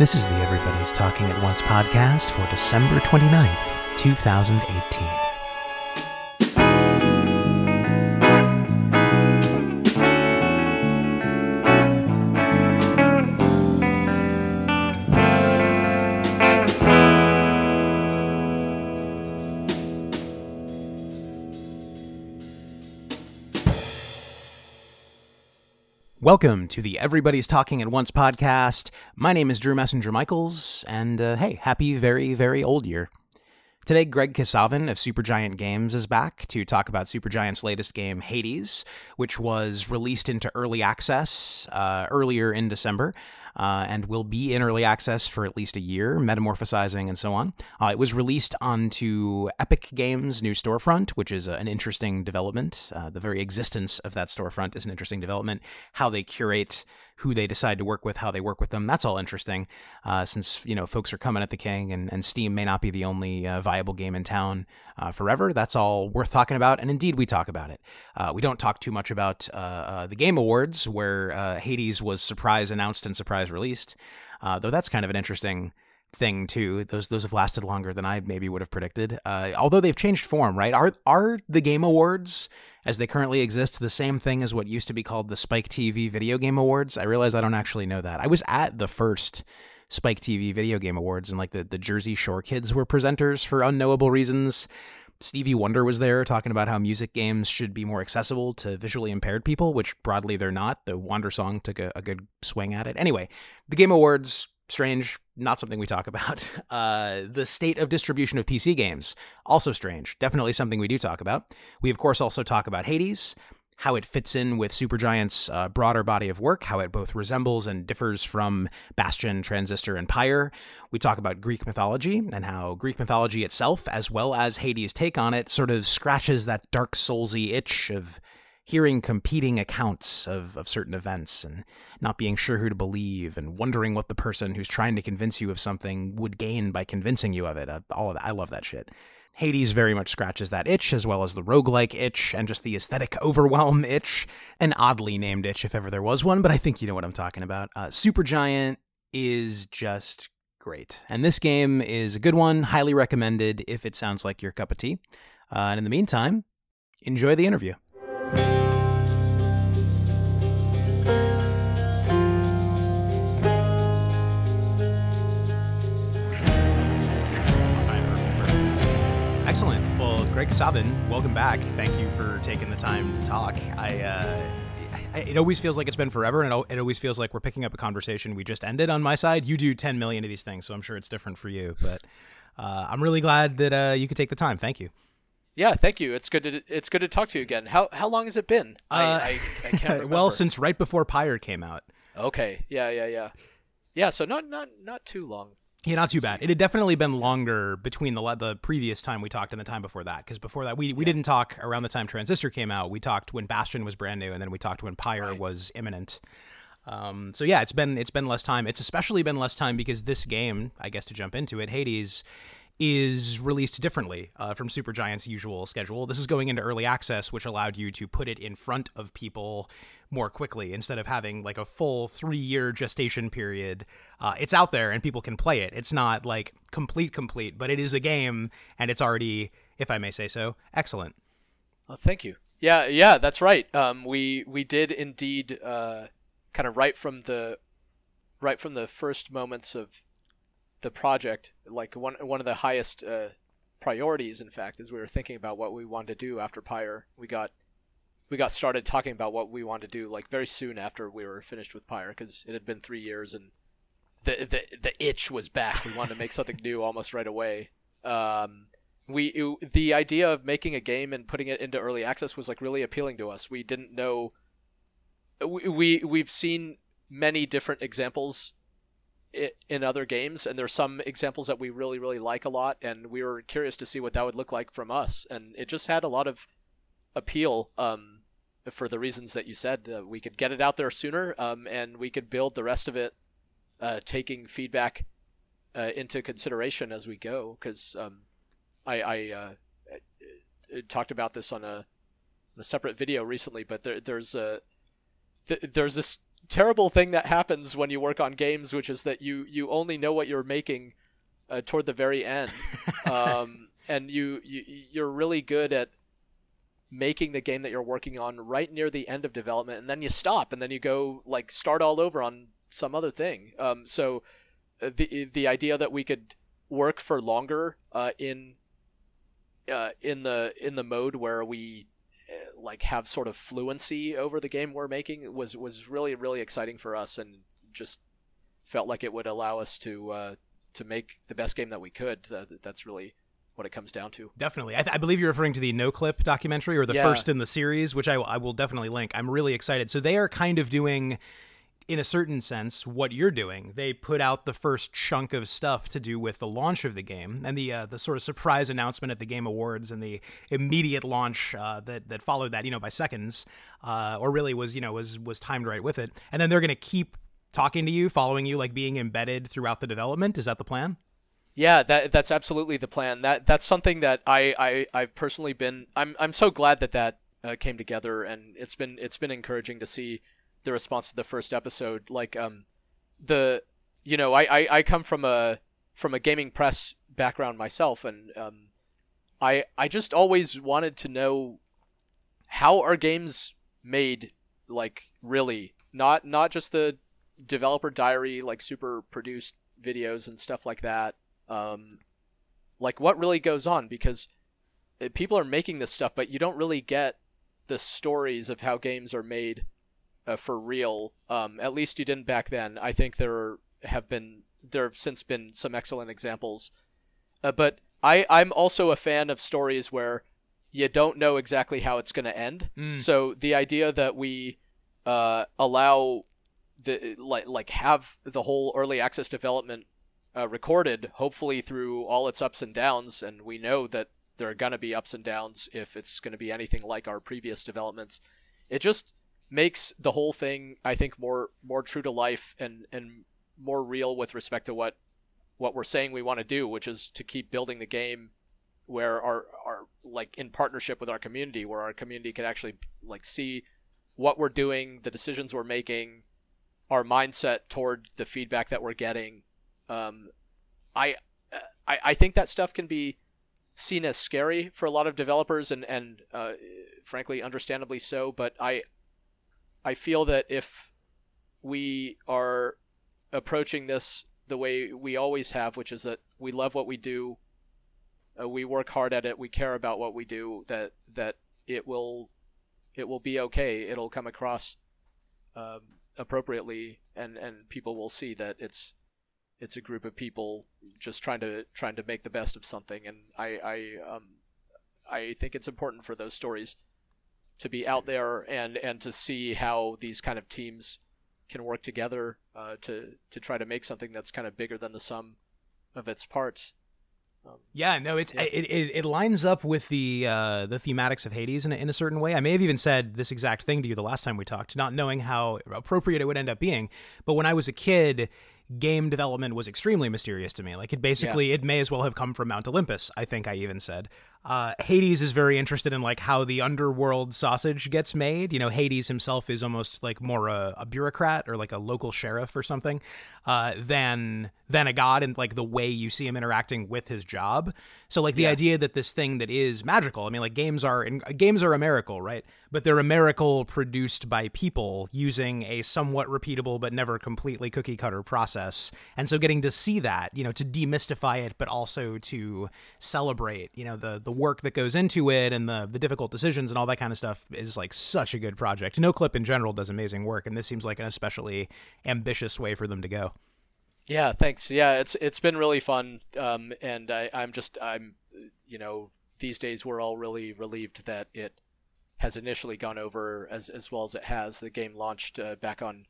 This is the Everybody's Talking at Once podcast for December 29th, 2018. Welcome to the Everybody's Talking at Once podcast. My name is Drew Messenger Michaels, and uh, hey, happy very, very old year. Today, Greg Kasavin of Supergiant Games is back to talk about Supergiant's latest game, Hades, which was released into early access uh, earlier in December uh, and will be in early access for at least a year, metamorphosizing and so on. Uh, it was released onto Epic Games' new storefront, which is an interesting development. Uh, the very existence of that storefront is an interesting development. How they curate who they decide to work with, how they work with them. That's all interesting, uh, since you know folks are coming at the king, and, and Steam may not be the only uh, viable game in town uh, forever. That's all worth talking about, and indeed we talk about it. Uh, we don't talk too much about uh, uh, the Game Awards, where Hades was surprise announced and surprise released, though that's kind of an interesting thing too. Those those have lasted longer than I maybe would have predicted. although they've changed form, right? Are are the Game Awards as they currently exist the same thing as what used to be called the Spike TV Video Game Awards? I realize I don't actually know that. I was at the first Spike TV Video Game Awards, and like the, the Jersey Shore kids were presenters for unknowable reasons. Stevie Wonder was there talking about how music games should be more accessible to visually impaired people, which broadly they're not. The Wandersong took a, a good swing at it. Anyway, the Game Awards strange, not something we talk about. Uh, the state of distribution of PC games, also strange, definitely something we do talk about. We, of course, also talk about Hades, how it fits in with Supergiant's uh, broader body of work, how it both resembles and differs from Bastion, Transistor, and Pyre. We talk about Greek mythology and how Greek mythology itself, as well as Hades' take on it, sort of scratches that Dark Soulsy itch of hearing competing accounts of, of certain events and not being sure who to believe and wondering what the person who's trying to convince you of something would gain by convincing you of it. Uh, all of that. I love that shit. Hades very much scratches that itch, as well as the roguelike itch and just the aesthetic overwhelm itch. An oddly named itch, if ever there was one, but I think you know what I'm talking about. Uh, Supergiant is just great. And this game is a good one, highly recommended if it sounds like your cup of tea. Uh, and in the meantime, enjoy the interview. Greg Kasavin, welcome back. Thank you for taking the time to talk. I, uh, it always feels like it's been forever, and it always feels like we're picking up a conversation we just ended on my side. You do 10 million of these things, so I'm sure it's different for you. But uh, I'm really glad that uh, you could take the time. Thank you. Yeah, thank you. It's good to it's good to talk to you again. How how long has it been? Uh, I, I, I can't well, since right before Pyre came out. Okay. Yeah, yeah, yeah. Yeah, so not not not too long. Yeah, not too bad. It had definitely been longer between the the previous time we talked and the time before that. Because before that, we, we yeah. didn't talk around the time Transistor came out. We talked when Bastion was brand new, and then we talked when Pyre right. was imminent. Um, so yeah, it's been it's been less time. It's especially been less time because this game, I guess, to jump into it, Hades is released differently uh, from Supergiant's usual schedule. This is going into early access, which allowed you to put it in front of people more quickly instead of having like a full three year gestation period. Uh, it's out there and people can play it. It's not like complete, complete, but it is a game and it's already, if I may say so, excellent. Well, thank you. Yeah, yeah, that's right. Um, we we did indeed uh, kind of right from the right from the first moments of the project, like one one of the highest uh, priorities, in fact, as we were thinking about what we wanted to do after Pyre. We got we got started talking about what we wanted to do like very soon after we were finished with Pyre because it had been three years and the the the itch was back. We wanted to make something new almost right away. Um, we it, the idea of making a game and putting it into early access was like really appealing to us. We didn't know. We, we we've seen many different examples in other games and there's some examples that we really really like a lot and we were curious to see what that would look like from us and it just had a lot of appeal um, for the reasons that you said uh, we could get it out there sooner um, and we could build the rest of it uh, taking feedback uh, into consideration as we go. Because um, I, I uh, talked about this on a, a, separate video recently but there, there's a th- there's this terrible thing that happens when you work on games, which is that you you only know what you're making uh, toward the very end, um, and you, you you're really good at making the game that you're working on right near the end of development, and then you stop, and then you go like start all over on some other thing. Um, so uh, the the idea that we could work for longer uh, in uh, in the in the mode where we uh, like have sort of fluency over the game we're making was was really really exciting for us and just felt like it would allow us to uh, to make the best game that we could. that's really what it comes down to. Definitely. I, th- I, believe you're referring to the Noclip documentary or the yeah. first in the series, which I, I will definitely link. I'm really excited. So they are kind of doing in a certain sense what you're doing. They put out the first chunk of stuff to do with the launch of the game and the uh, the sort of surprise announcement at the Game Awards and the immediate launch uh, that that followed that, you know, by seconds, uh, or really was you know was was timed right with it. And then they're going to keep talking to you, following you, like being embedded throughout the development. Is that the plan? Yeah, that that's absolutely the plan. That that's something that I I I've personally been. I'm I'm so glad that that uh, came together, and it's been it's been encouraging to see the response to the first episode. Like um, the you know I, I, I come from a from a gaming press background myself, and um, I I just always wanted to know how are games made like really not not just the developer diary like super produced videos and stuff like that um, like what really goes on because uh, people are making this stuff but you don't really get the stories of how games are made uh, for real. Um, at least you didn't back then. I think there have been there have since been some excellent examples. Uh, but I I'm also a fan of stories where you don't know exactly how it's going to end. Mm. So the idea that we uh, allow the like like have the whole early access development uh, recorded, hopefully through all its ups and downs, and we know that there are going to be ups and downs if it's going to be anything like our previous developments. It just makes the whole thing I think more more true to life and and more real with respect to what what we're saying we want to do, which is to keep building the game where our our like in partnership with our community, where our community can actually like see what we're doing, the decisions we're making, our mindset toward the feedback that we're getting. Um, I, I I think that stuff can be seen as scary for a lot of developers, and and uh, frankly, understandably so. But I I feel that if we are approaching this the way we always have, which is that we love what we do, uh, we work hard at it, we care about what we do, that that it will it will be okay. It'll come across um, appropriately, and and people will see that it's it's a group of people just trying to trying to make the best of something. And I I um I think it's important for those stories to be out there and and to see how these kind of teams can work together uh, to to try to make something that's kind of bigger than the sum of its parts. Um, yeah, no, it's yeah. It, it, it lines up with the uh, the thematics of Hades in a, in a certain way. I may have even said this exact thing to you the last time we talked, not knowing how appropriate it would end up being. But when I was a kid, game development was extremely mysterious to me. Like it basically, yeah. it may as well have come from Mount Olympus. I think I even said. Uh, Hades is very interested in like how the underworld sausage gets made. You know, Hades himself is almost like more a, a bureaucrat or like a local sheriff or something uh, than than a god and like the way you see him interacting with his job. So like the yeah. idea that this thing that is magical. I mean, like games are in, games are a miracle, right? But they're a miracle produced by people using a somewhat repeatable but never completely cookie cutter process. And so getting to see that, you know, to demystify it, but also to celebrate, you know, the the the work that goes into it and the the difficult decisions and all that kind of stuff is like such a good project. Noclip in general does amazing work, and this seems like an especially ambitious way for them to go. Yeah, thanks. Yeah, it's it's been really fun, um, and I, I'm just I'm you know these days we're all really relieved that it has initially gone over as as well as it has. The game launched uh, back on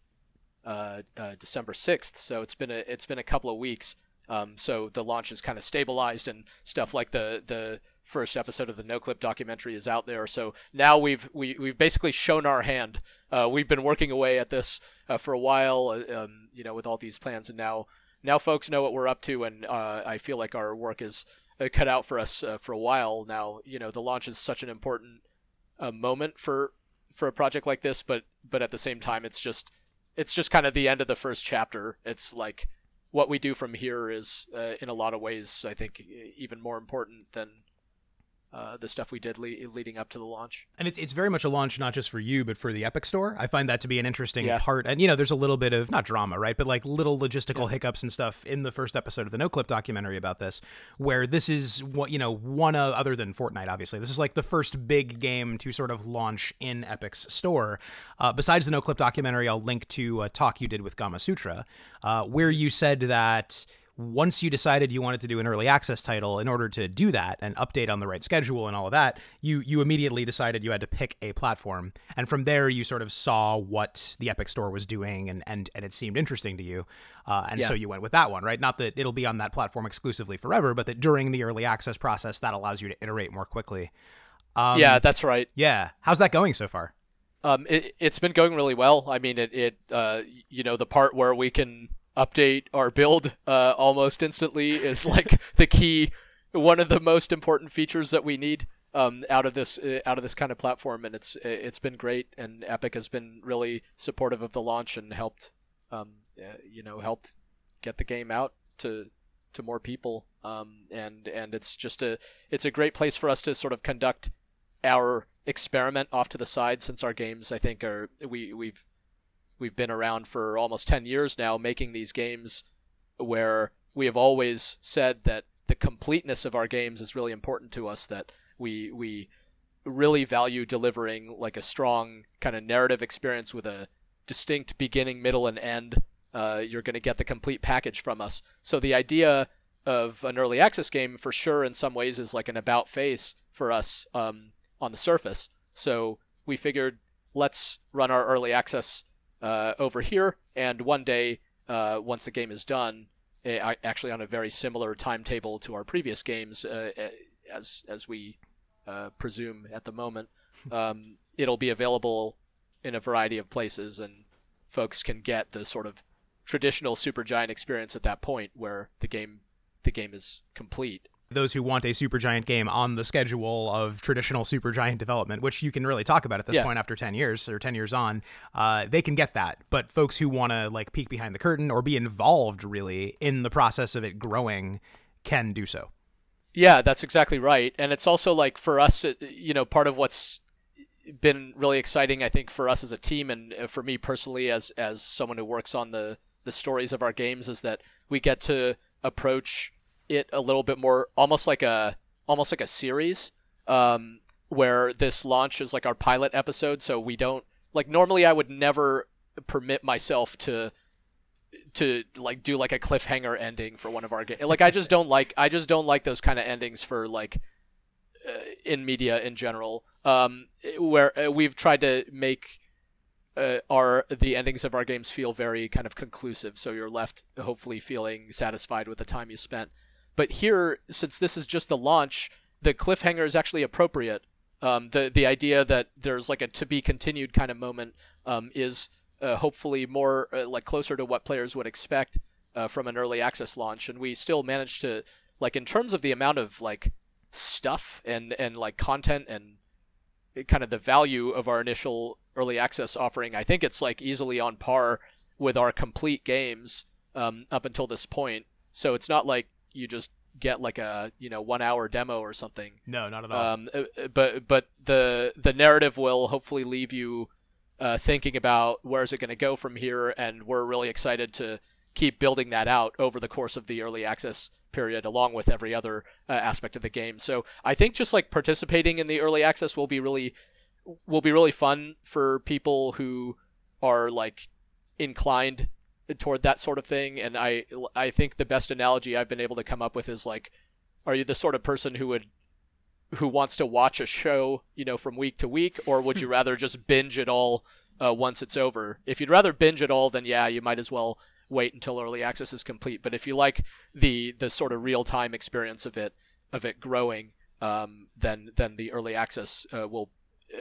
uh, uh, December sixth, so it's been a it's been a couple of weeks. Um, so the launch is kind of stabilized and stuff like the the first episode of the Noclip documentary is out there. So now we've we, we've basically shown our hand. Uh, we've been working away at this uh, for a while, uh, um, you know, with all these plans, and now now folks know what we're up to, and uh, I feel like our work is cut out for us for a while now. You know, the launch is such an important moment for for a project like this, but but at the same time, it's just it's just kind of the end of the first chapter. It's like what we do from here is uh, in a lot of ways I think even more important than uh, the stuff we did le- leading up to the launch. And it's it's very much a launch not just for you but for the Epic Store. I find that to be an interesting Yeah. part. And you know, there's a little bit of not drama, right, but like little logistical Yeah. hiccups and stuff in the first episode of the Noclip documentary about this, where this is what you know one uh, other than Fortnite, obviously. This is like the first big game to sort of launch in Epic's store. Uh, besides the Noclip documentary, I'll link to a talk you did with Gamasutra, uh, where you said that once you decided you wanted to do an early access title in order to do that and update on the right schedule and all of that you you immediately decided you had to pick a platform and from there you sort of saw what the epic store was doing and and, and it seemed interesting to you uh, and Yeah. so you went with that one right not that it'll be on that platform exclusively forever but that during the early access process that allows you to iterate more quickly um, yeah, that's right. yeah how's that going so far Um, it, it's been going really well. I mean, it, it uh, you know, the part where we can update our build uh, almost instantly is like the key, one of the most important features that we need um, out of this uh, out of this kind of platform, and it's it's been great. And Epic has been really supportive of the launch and helped, um, uh, you know, helped get the game out to to more people. Um, and and it's just a it's a great place for us to sort of conduct our experiment off to the side since our games I think are we we've we've been around for almost 10 years now making these games where we have always said that the completeness of our games is really important to us that we we really value delivering like a strong kind of narrative experience with a distinct beginning middle and end uh, you're going to get the complete package from us so the idea of an early access game for sure in some ways is like an about face for us um, on the surface. So we figured let's run our early access uh, over here, and one day uh, once the game is done, eh, I- actually on a very similar timetable to our previous games, uh, eh, as as we uh, presume at the moment, um, it'll be available in a variety of places, and folks can get the sort of traditional Supergiant experience at that point, where the game the game is complete. Those who want a supergiant game on the schedule of traditional supergiant development, which you can really talk about at this Yeah. point after 10 years or 10 years on, uh, they can get that. But folks who want to like peek behind the curtain or be involved really in the process of it growing can do so. Yeah, that's exactly right. And it's also like for us, you know, part of what's been really exciting, I think, for us as a team and uh, for me personally, as as someone who works on the the stories of our games, is that we get to approach it a little bit more, almost like a almost like a series, um, where this launch is like our pilot episode. So we don't like normally I would never permit myself to to like do like a cliffhanger ending for one of our games. Like I just don't like I just don't like those kind of endings for like uh, in media in general. Um, where uh, we've tried to make uh, our the endings of our games feel very kind of conclusive, so you're left hopefully feeling satisfied with the time you spent. But here, since this is just the launch, the cliffhanger is actually appropriate. Um, the the idea that there's like a to be continued kind of moment um, is uh, hopefully more uh, like closer to what players would expect uh, from an early access launch, and we still managed to like in terms of the amount of like stuff and and like content and kind of the value of our initial early access offering. I think it's like easily on par with our complete games um, up until this point. So it's not like you just get like a you know one hour demo or something. No, not at all. Um, uh, uh, but but the the narrative will hopefully leave you uh, thinking about where's it going to go from here, and we're really excited to keep building that out over the course of the early access period, along with every other uh, aspect of the game. So I think just like participating in the early access will be really will be really fun for people who are like inclined toward that sort of thing. And I I think the best analogy I've been able to come up with is like, are you the sort of person who would who wants to watch a show, you know, from week to week, or would you rather just binge it all uh, once it's over? If you'd rather binge it all, then yeah, you might as well wait until early access is complete. But if you like the the sort of real time experience of it of it growing, um, then then the early access uh, will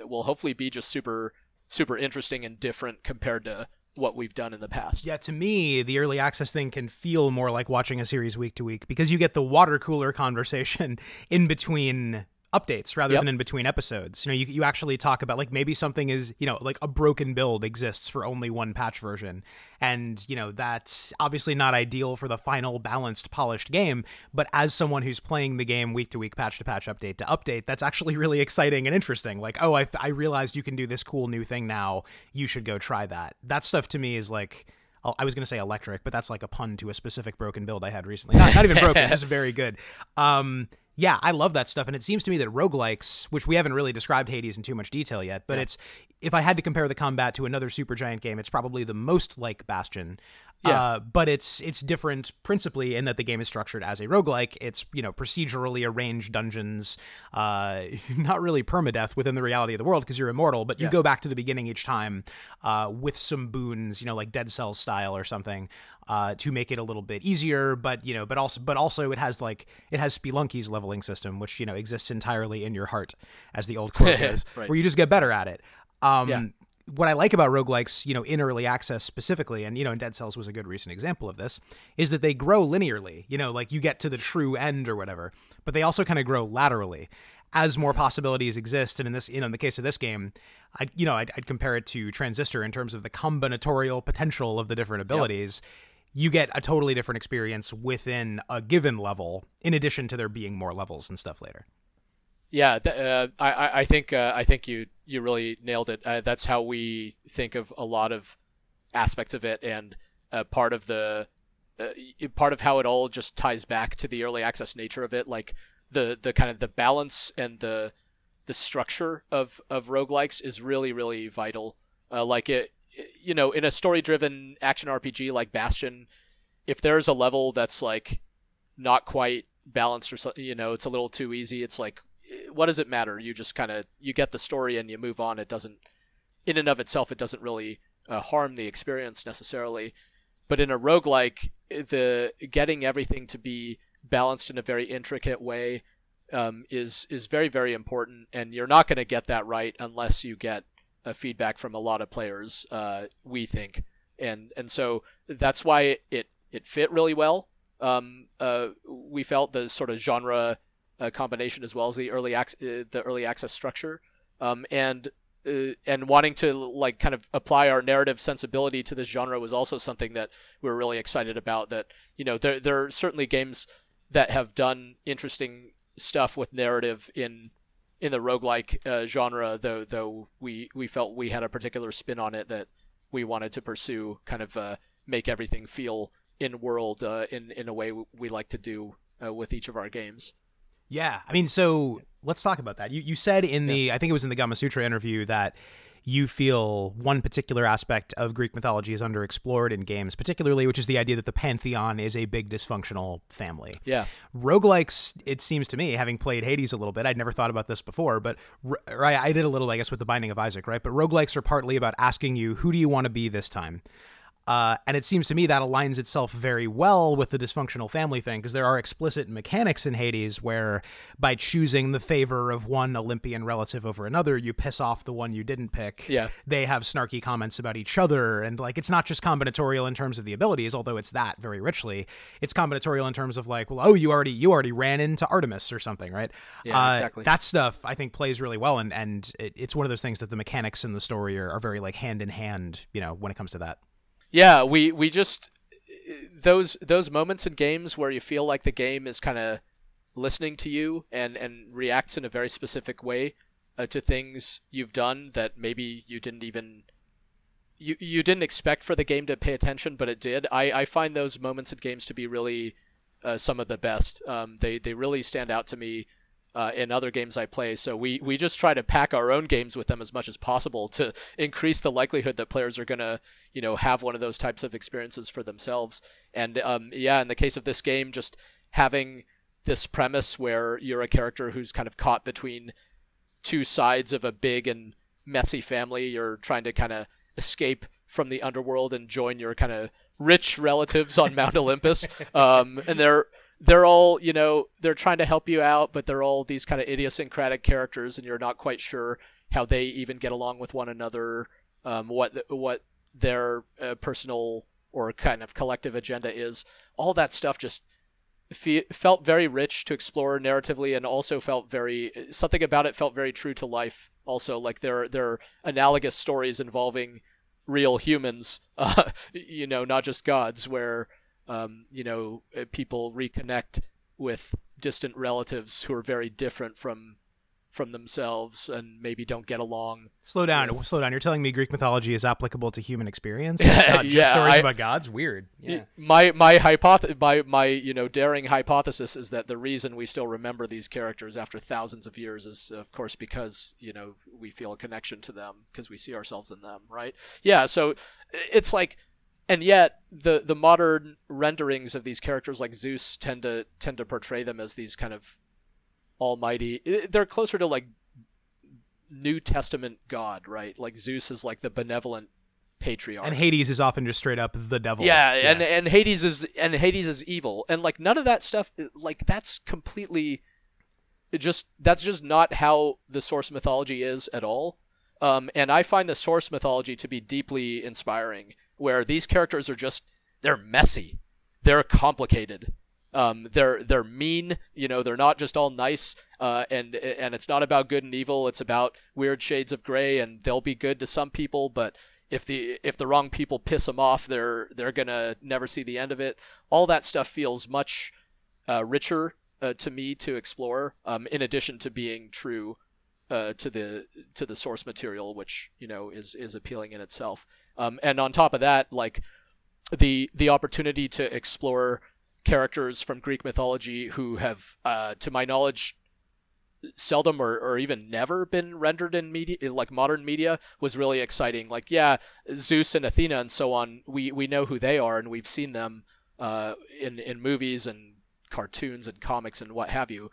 will hopefully be just super super interesting and different compared to what we've done in the past. Yeah, to me, the early access thing can feel more like watching a series week to week because you get the water cooler conversation in between updates rather Yep. than in between episodes. You know, you, you actually talk about like maybe something is, you know, like a broken build exists for only one patch version. And, you know, that's obviously not ideal for the final balanced, polished game. But as someone who's playing the game week to week, patch to patch, update to update, that's actually really exciting and interesting. Like, oh, I, I realized you can do this cool new thing now. You should go try that. That stuff to me is like, oh, I was going to say electric, but that's like a pun to a specific broken build I had recently. Not, not even broken, just very good. Um, yeah, I love that stuff. And it seems to me that roguelikes, which we haven't really described Hades in too much detail yet, but it's if I had to compare the combat to another Supergiant game, it's probably the most like Bastion. Yeah. Uh, but it's it's different principally in that the game is structured as a roguelike. It's, you know, procedurally arranged dungeons, uh, not really permadeath within the reality of the world because you're immortal, but you Yeah. go back to the beginning each time uh, with some boons, you know, like Dead Cells style or something uh, to make it a little bit easier. But you know, but also, but also, it has like it has Spelunky's leveling system, which you know exists entirely in your heart, as the old quote is, Right. where you just get better at it. Um, Yeah. What I like about roguelikes, you know, in early access specifically, and you know, and Dead Cells was a good recent example of this, is that they grow linearly. You know, like you get to the true end or whatever, but they also kind of grow laterally as more possibilities exist. And in this, you know, in the case of this game, I, you know, I'd, I'd compare it to Transistor in terms of the combinatorial potential of the different abilities. You get a totally different experience within a given level, in addition to there being more levels and stuff later. Yeah, th- uh, I I think uh, I think you you really nailed it. Uh, that's how we think of a lot of aspects of it, and uh, part of the uh, part of how it all just ties back to the early access nature of it, like the the kind of the balance and the the structure of of roguelikes is really really vital. Uh, like it, you know, in a story driven action RPG like Bastion, if there's a level that's like not quite balanced or you know, it's a little too easy, it's like what does it matter? You just kind of you get the story and you move on. It doesn't, in and of itself, it doesn't really uh, harm the experience necessarily. But in a roguelike, the getting everything to be balanced in a very intricate way um, is is very very important, and you're not going to get that right unless you get feedback from a lot of players. Uh, we think, and and so that's why it it fit really well. Um, uh, we felt the sort of genre uh, combination as well as the early ac- uh, the early access structure, um, and uh, and wanting to like kind of apply our narrative sensibility to this genre was also something that we were really excited about. That you know there there are certainly games that have done interesting stuff with narrative in in the roguelike uh, genre, though though we we felt we had a particular spin on it that we wanted to pursue, kind of uh, make everything feel in world uh, in in a way we like to do uh, with each of our games. Yeah, I mean, so let's talk about that. You you said in the I think it was in the Gamasutra interview that you feel one particular aspect of Greek mythology is underexplored in games, particularly which is the idea that the pantheon is a big dysfunctional family. Yeah, Roguelikes, it seems to me, having played Hades a little bit, I'd never thought about this before, but right, I did a little, I guess, with the Binding of Isaac, right? But roguelikes are partly about asking you, who do you want to be this time? Uh, and it seems to me that aligns itself very well with the dysfunctional family thing because there are explicit mechanics in Hades where by choosing the favor of one Olympian relative over another, you piss off the one you didn't pick. Yeah. They have snarky comments about each other. And like, it's not just combinatorial in terms of the abilities, although it's that very richly. It's combinatorial in terms of like, well, oh, you already, you already ran into Artemis or something, right? Yeah, Uh, exactly. That stuff I think plays really well. And, and it, it's one of those things that the mechanics in the story are, are very like hand in hand, you know, when it comes to that. Yeah. We we just those those moments in games where you feel like the game is kind of listening to you and and reacts in a very specific way uh, to things you've done that maybe you didn't even you you didn't expect for the game to pay attention, but it did. I, I find those moments in games to be really uh, some of the best. Um, they they really stand out to me uh, in other games I play. So we we just try to pack our own games with them as much as possible to increase the likelihood that players are gonna you know have one of those types of experiences for themselves. And um, yeah, in the case of this game, just having this premise where you're a character who's kind of caught between two sides of a big and messy family. You're trying to kind of escape from the underworld and join your kind of rich relatives on Mount Olympus. Um, and they're they're all you know they're trying to help you out, but they're all these kind of idiosyncratic characters, and you're not quite sure how they even get along with one another. Um, what what their uh, personal or kind of collective agenda is. All that stuff just fe- felt very rich to explore narratively, and also felt very something about it felt very true to life. Also, like there there are analogous stories involving real humans, uh, you know, not just gods, where um, you know people reconnect with distant relatives who are very different from from themselves and maybe don't get along. Slow down, yeah. slow down. You're telling me Greek mythology is applicable to human experience? It's not just yeah, stories I, about gods. Weird. Yeah. My my hypothesis, my my you know daring hypothesis is that the reason we still remember these characters after thousands of years is, of course, because you know we feel a connection to them because we see ourselves in them, right? Yeah. So it's like and yet the the modern renderings of these characters like Zeus tend to tend to portray them as these kind of almighty eh, they're closer to like New Testament God, right? Like Zeus is like the benevolent patriarch. And Hades is often just straight up the devil. Yeah, yeah, and and Hades is and Hades is evil. And like none of that stuff eh, like that's completely it just that's just not how the source mythology is at all. Um, and I find the source mythology to be deeply inspiring where these characters are just they're messy, they're complicated, um, they're they're mean. You know, they're not just all nice. Uh, and and it's not about good and evil. It's about weird shades of gray, and they'll be good to some people, but if the if the wrong people piss them off, they're they're gonna never see the end of it. All that stuff feels much uh, richer uh, to me to explore. Um, in addition to being true uh, to the to the source material, which you know is is appealing in itself. Um, and on top of that, like the the opportunity to explore characters from Greek mythology who have, uh, to my knowledge, seldom or, or even never been rendered in media like modern media was really exciting like yeah zeus and athena and so on we we know who they are and we've seen them uh, in in movies and cartoons and comics and what have you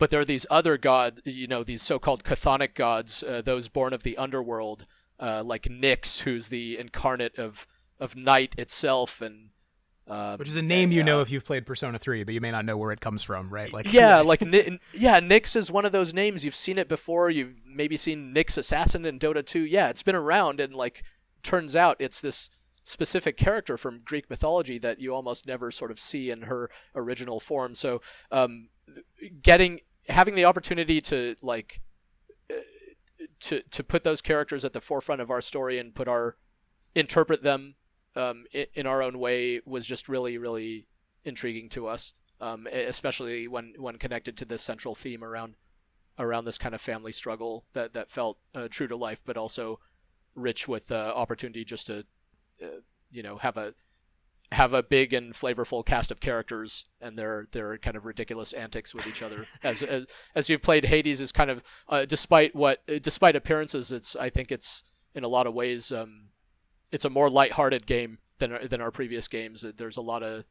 but there are these other gods you know these so-called chthonic gods uh, those born of the underworld uh, like Nyx, who's the incarnate of of night itself, and uh, which is a name and, you know if you've played Persona 3, but you may not know where it comes from, right? Like yeah, like yeah, Nyx is one of those names you've seen it before. You've maybe seen Nyx Assassin in Dota 2. Yeah, it's been around, and like turns out it's this specific character from Greek mythology that you almost never sort of see in her original form. So um, getting having the opportunity to like to to put those characters at the forefront of our story and put our interpret them um, in, in, our own way was just really really intriguing to us, um, especially when when connected to this central theme around around this kind of family struggle that that felt uh, true to life, but also rich with uh, opportunity just to uh, you know have a have a big and flavorful cast of characters and their their kind of ridiculous antics with each other. as, as as you've played Hades is kind of uh, despite what despite appearances, it's I think it's in a lot of ways um, it's a more lighthearted game than than our previous games. There's a lot of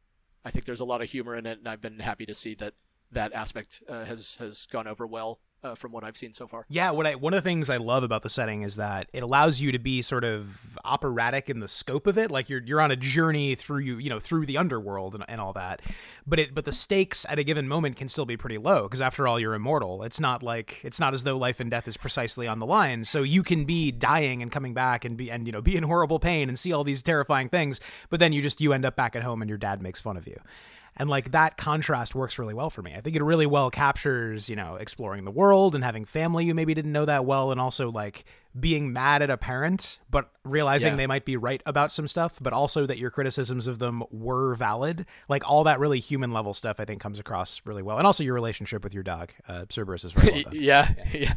I think there's a lot of humor in it, and I've been happy to see that that aspect uh, has has gone over well uh, from what I've seen so far. Yeah, what I one of the things I love about the setting is that it allows you to be sort of operatic in the scope of it. Like you're you're on a journey through you you know through the underworld and, and all that. But it but the stakes at a given moment can still be pretty low because after all you're immortal. It's not like it's not as though life and death is precisely on the line. So you can be dying and coming back and be and you know be in horrible pain and see all these terrifying things. But then you just you end up back at home and your dad makes fun of you and like that contrast works really well for me. I think it really well captures, you know, exploring the world and having family you maybe didn't know that well, and also like being mad at a parent, but realizing yeah. they might be right about some stuff, but also that your criticisms of them were valid. Like all that really human level stuff, I think comes across really well, and also your relationship with your dog, uh, Cerberus, is very well done. yeah, yeah, yeah.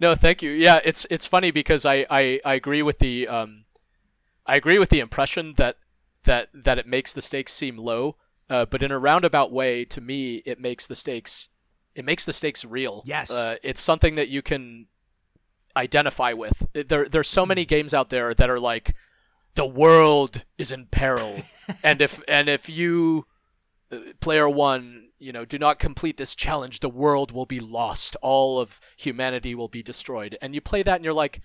No, thank you. Yeah, it's it's funny because I I, I agree with the um, I agree with the impression that that that it makes the stakes seem low uh, but in a roundabout way, to me, it makes the stakes it makes the stakes real. Yes, uh, it's something that you can identify with. There, there's so many hmm. games out there that are like, the world is in peril, and if and if you, uh, player one, you know, do not complete this challenge, the world will be lost. All of humanity will be destroyed. And you play that, and you're like,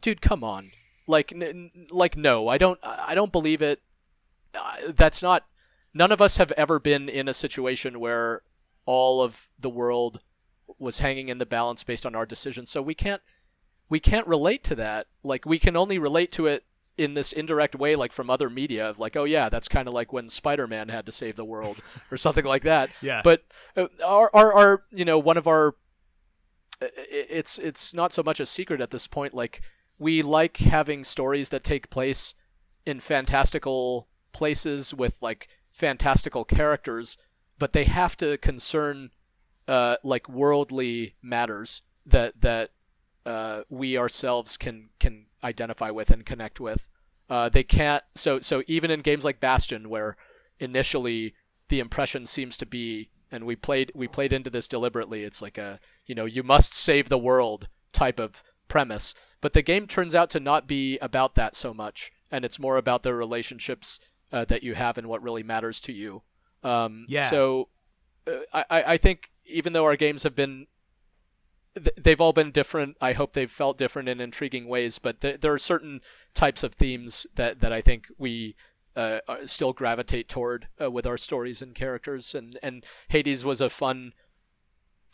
dude, come on, like, n- like no, I don't, I don't believe it. Uh, that's not none of us have ever been in a situation where all of the world was hanging in the balance based on our decisions. So we can't we can't relate to that. Like we can only relate to it in this indirect way, like from other media, of like, oh yeah, that's kind of like when Spider-Man had to save the world or something like that. Yeah. But uh, our, our, our, you know, one of our, it's it's not so much a secret at this point. Like we like having stories that take place in fantastical places with like fantastical characters, but they have to concern uh, like worldly matters that that uh, we ourselves can can identify with and connect with. Uh, they can't. So so even in games like Bastion, where initially the impression seems to be, and we played we played into this deliberately. It's like a you know you must save the world type of premise, but the game turns out to not be about that so much, and it's more about their relationships uh, that you have and what really matters to you. Um, Yeah. So uh, I I think even though our games have been th- they've all been different. I hope they've felt different in intriguing ways, but th- there are certain types of themes that, that I think we uh, still gravitate toward uh, with our stories and characters. And, and Hades was a fun,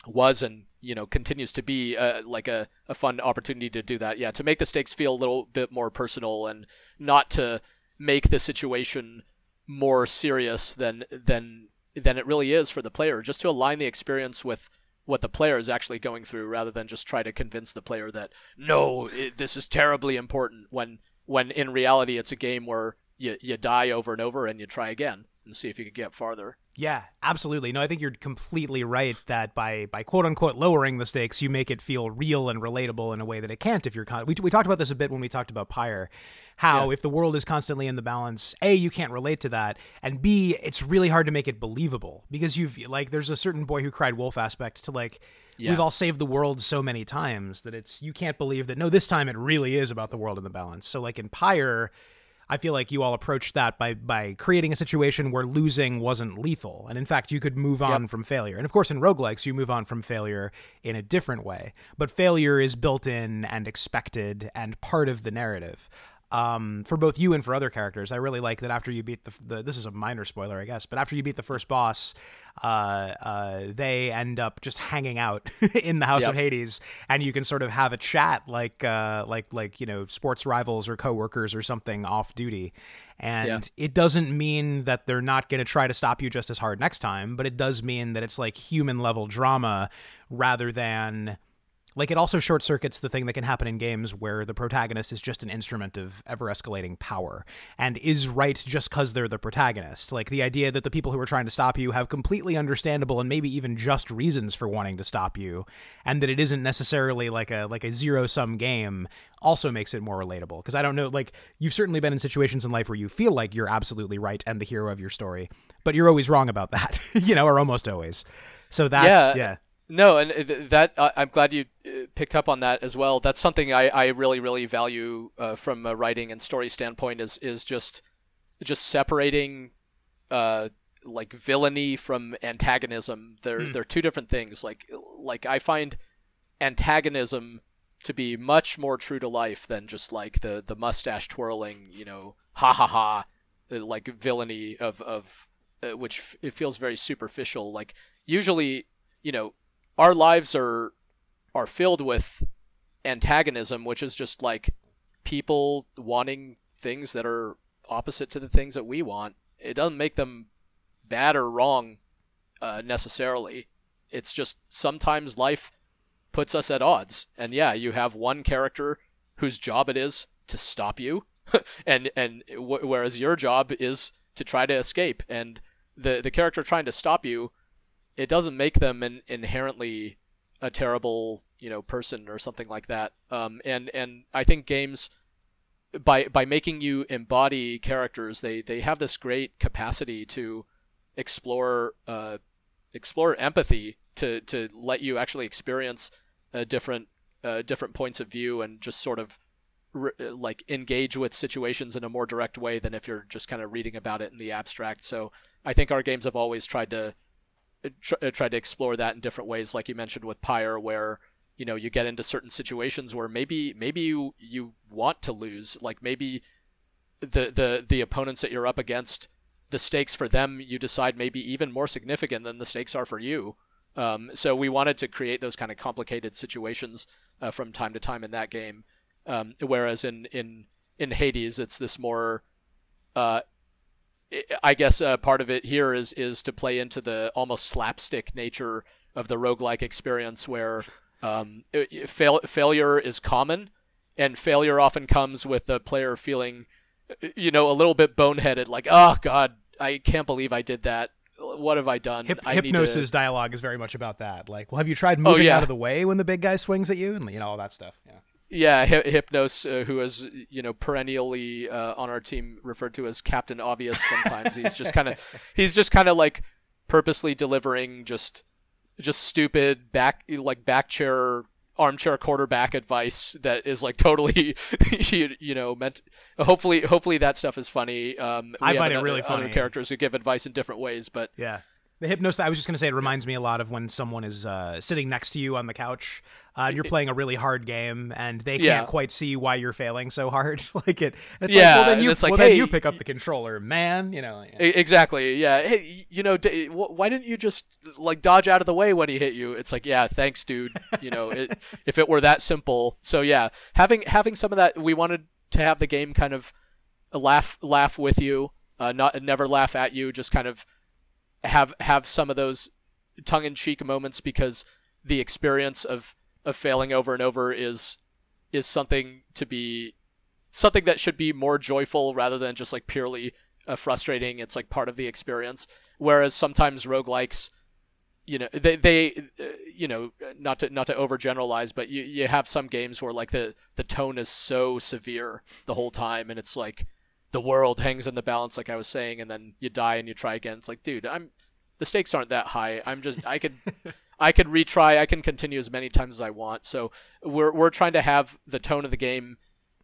was and you know continues to be uh, like a, a fun opportunity to do that. Yeah, to make the stakes feel a little bit more personal and not to make the situation more serious than than than it really is for the player. Just to align the experience with what the player is actually going through rather than just try to convince the player that no it, this is terribly important when when in reality it's a game where you, you die over and over and you try again and see if you could get farther Yeah, absolutely. No, I think you're completely right that by by quote unquote lowering the stakes, you make it feel real and relatable in a way that it can't if you're con- we we talked about this a bit when we talked about Pyre. How Yeah. if the world is constantly in the balance, A, you can't relate to that, and B, it's really hard to make it believable because you've like there's a certain boy who cried wolf aspect to like Yeah. we've all saved the world so many times that it's you can't believe that no this time it really is about the world in the balance. So like in Pyre I feel like you all approached that by by creating a situation where losing wasn't lethal. And in fact, you could move on from failure. And of course, in roguelikes, you move on from failure in a different way. But failure is built in and expected and part of the narrative. Um, for both you and for other characters, I really like that after you beat the, the this is a minor spoiler, I guess, but after you beat the first boss, uh, uh, they end up just hanging out in the House of Hades, and you can sort of have a chat like uh, like like you know sports rivals or coworkers or something off duty. And Yeah. it doesn't mean that they're not going to try to stop you just as hard next time, but it does mean that it's like human level drama rather than like it also short circuits the thing that can happen in games where the protagonist is just an instrument of ever escalating power and is right just because they're the protagonist. Like the idea that the people who are trying to stop you have completely understandable and maybe even just reasons for wanting to stop you, and that it isn't necessarily like a like a zero sum game also makes it more relatable. Because I don't know, like you've certainly been in situations in life where you feel like you're absolutely right and the hero of your story, but you're always wrong about that, you know, or almost always. So that's Yeah. yeah. No, and uh, that uh, I'm glad you uh, picked up on that as well. That's something I, I really really value uh, from a writing and story standpoint is is just just separating uh like villainy from antagonism. They're Hmm. they're two different things. Like like I find antagonism to be much more true to life than just like the the mustache twirling, you know, ha ha ha, like villainy of of uh, which f- it feels very superficial. Like usually, you know, our lives are are filled with antagonism, which is just like people wanting things that are opposite to the things that we want. It doesn't make them bad or wrong uh, necessarily. It's just sometimes life puts us at odds. And yeah, you have one character whose job it is to stop you, and and w- whereas your job is to try to escape. And the the character trying to stop you, it doesn't make them an inherently a terrible you know person or something like that. Um, and and I think games by by making you embody characters, they they have this great capacity to explore uh, explore empathy to to let you actually experience different uh, different points of view and just sort of re- like engage with situations in a more direct way than if you're just kind of reading about it in the abstract. So I think our games have always tried to tr- uh, tried to explore that in different ways, like you mentioned with Pyre, where you know you get into certain situations where maybe maybe you you want to lose, like maybe the the the opponents that you're up against, the stakes for them you decide may be even more significant than the stakes are for you. Um, so we wanted to create those kind of complicated situations uh, from time to time in that game. Um, whereas in in in Hades, it's this more. Uh, I guess uh, part of it here is is to play into the almost slapstick nature of the roguelike experience, where um, fail, failure is common, and failure often comes with the player feeling, you know, a little bit boneheaded, like, oh god, I can't believe I did that. What have I done? Hip- I Hypnos's to... dialogue is very much about that. Like, well, have you tried moving oh, yeah. out of the way when the big guy swings at you, and you know all that stuff. Yeah. Yeah, Hy- Hypnos, uh, who is you know perennially uh, on our team referred to as Captain Obvious. Sometimes. He's just kind of he's just kind of like purposely delivering just just stupid back like back chair armchair quarterback advice that is like totally you, you know meant hopefully hopefully that stuff is funny. Um i find it really funny other characters who give advice in different ways but yeah the hypnosis. I was just going to say it reminds me a lot of when someone is uh, sitting next to you on the couch uh, and you're playing a really hard game and they can't quite see why you're failing so hard. like it. It's Yeah, like, well, then you, it's like, well, then hey, you pick up the controller, man. You know. yeah. Exactly. Yeah. Hey, you know, d- why didn't you just like dodge out of the way when he hit you? It's like, yeah, thanks, dude. You know, it, if it were that simple. So yeah, having having some of that, we wanted to have the game kind of laugh laugh with you, uh, not never laugh at you. Just kind of have have some of those tongue in cheek moments because the experience of of failing over and over is is something to be something that should be more joyful rather than just like purely uh, frustrating. It's like part of the experience. Whereas sometimes roguelikes, you know, they they uh, you know not to not to overgeneralize, but you you have some games where like the the tone is so severe the whole time, and it's like the world hangs in the balance, like I was saying, and then you die and you try again. It's like, dude, I'm the stakes aren't that high. I'm just I could I could retry. I can continue as many times as I want. So we're we're trying to have the tone of the game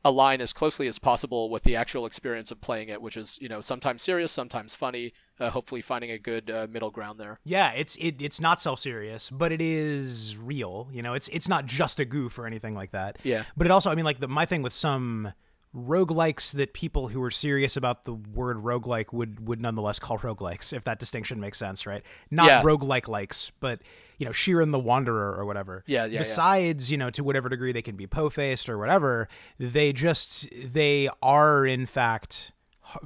align as closely as possible with the actual experience of playing it, which is you know sometimes serious, sometimes funny. Uh, hopefully, finding a good uh, middle ground there. Yeah, it's it, it's not self serious, but it is real. You know, it's it's not just a goof or anything like that. Yeah. But it also, I mean, like the my thing with some roguelikes that people who are serious about the word roguelike would would nonetheless call roguelikes, if that distinction makes sense, right? Not Yeah. roguelike likes, but you know, Shiren the Wanderer or whatever. Yeah, yeah, yeah. Besides, you know, to whatever degree they can be po-faced or whatever, they just they are in fact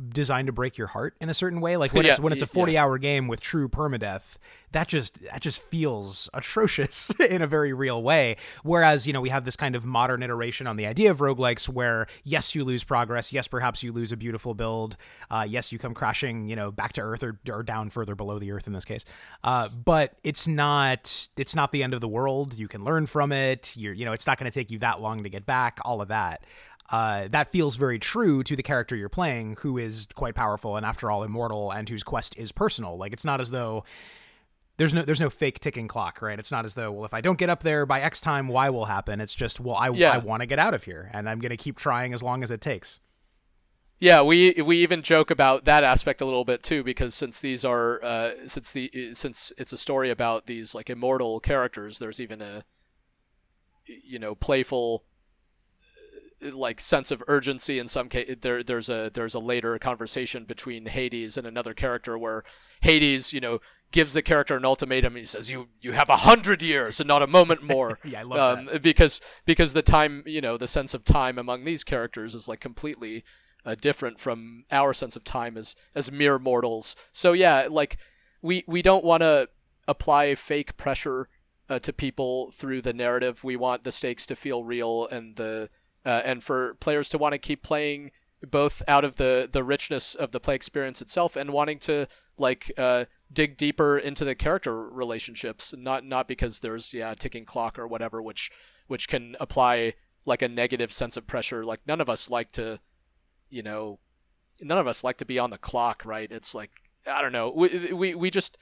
designed to break your heart in a certain way like when it's Yeah, when it's a y- 40 yeah. hour game with true permadeath that just that just feels atrocious in a very real way. Whereas you know we have this kind of modern iteration on the idea of roguelikes where yes you lose progress yes perhaps you lose a beautiful build uh, yes you come crashing you know back to earth or, or down further below the earth in this case uh, but it's not it's not the end of the world. You can learn from it. You're you know it's not going to take you that long to get back all of that uh, that feels very true to the character you're playing, who is quite powerful and, after all, immortal, and whose quest is personal. Like it's not as though there's no there's no fake ticking clock, right? It's not as though well, if I don't get up there by X time, Y will happen. It's just well, I Yeah. I want to get out of here, and I'm going to keep trying as long as it takes. Yeah, we we even joke about that aspect a little bit too, because since these are uh, since the since it's a story about these like immortal characters, there's even a you know playful like sense of urgency in some case there there's a there's a later conversation between Hades and another character where Hades you know gives the character an ultimatum. He says you you have a hundred years and not a moment more. Yeah, I love um, because because the time you know the sense of time among these characters is like completely uh, different from our sense of time as as mere mortals. So yeah like we we don't want to apply fake pressure uh, to people through the narrative. We want the stakes to feel real and the uh, and for players to want to keep playing both out of the the richness of the play experience itself and wanting to like uh, dig deeper into the character relationships not not because there's yeah a ticking clock or whatever which which can apply like a negative sense of pressure. Like none of us like to you know none of us like to be on the clock right? It's like i don't know. We we, we just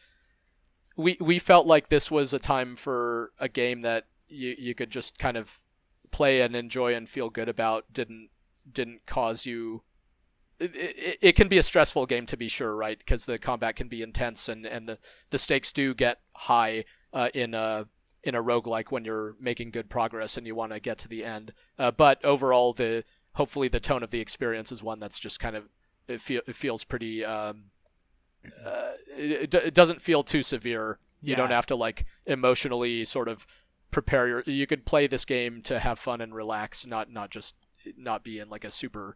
we we felt like this was a time for a game that you you could just kind of play and enjoy and feel good about didn't didn't cause you it, it, it can be a stressful game to be sure right? Because the combat can be intense and and the the stakes do get high uh, in a in a roguelike when you're making good progress and you want to get to the end. Uh, but overall the hopefully the tone of the experience is one that's just kind of it, feel, it feels pretty um, uh, it, it doesn't feel too severe. You Yeah. don't have to like emotionally sort of prepare your you could play this game to have fun and relax not not just not be in like a super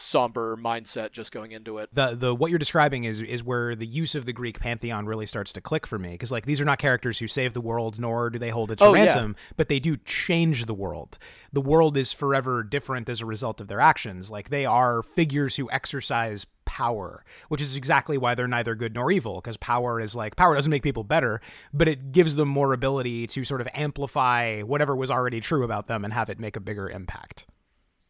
somber mindset just going into it. The the what you're describing is is where the use of the Greek pantheon really starts to click for me because like these are not characters who save the world nor do they hold it to Oh, yeah. ransom, but they do change the world. The world is forever different as a result of their actions. Like they are figures who exercise power, which is exactly why they're neither good nor evil because power is like power doesn't make people better, but it gives them more ability to sort of amplify whatever was already true about them and have it make a bigger impact.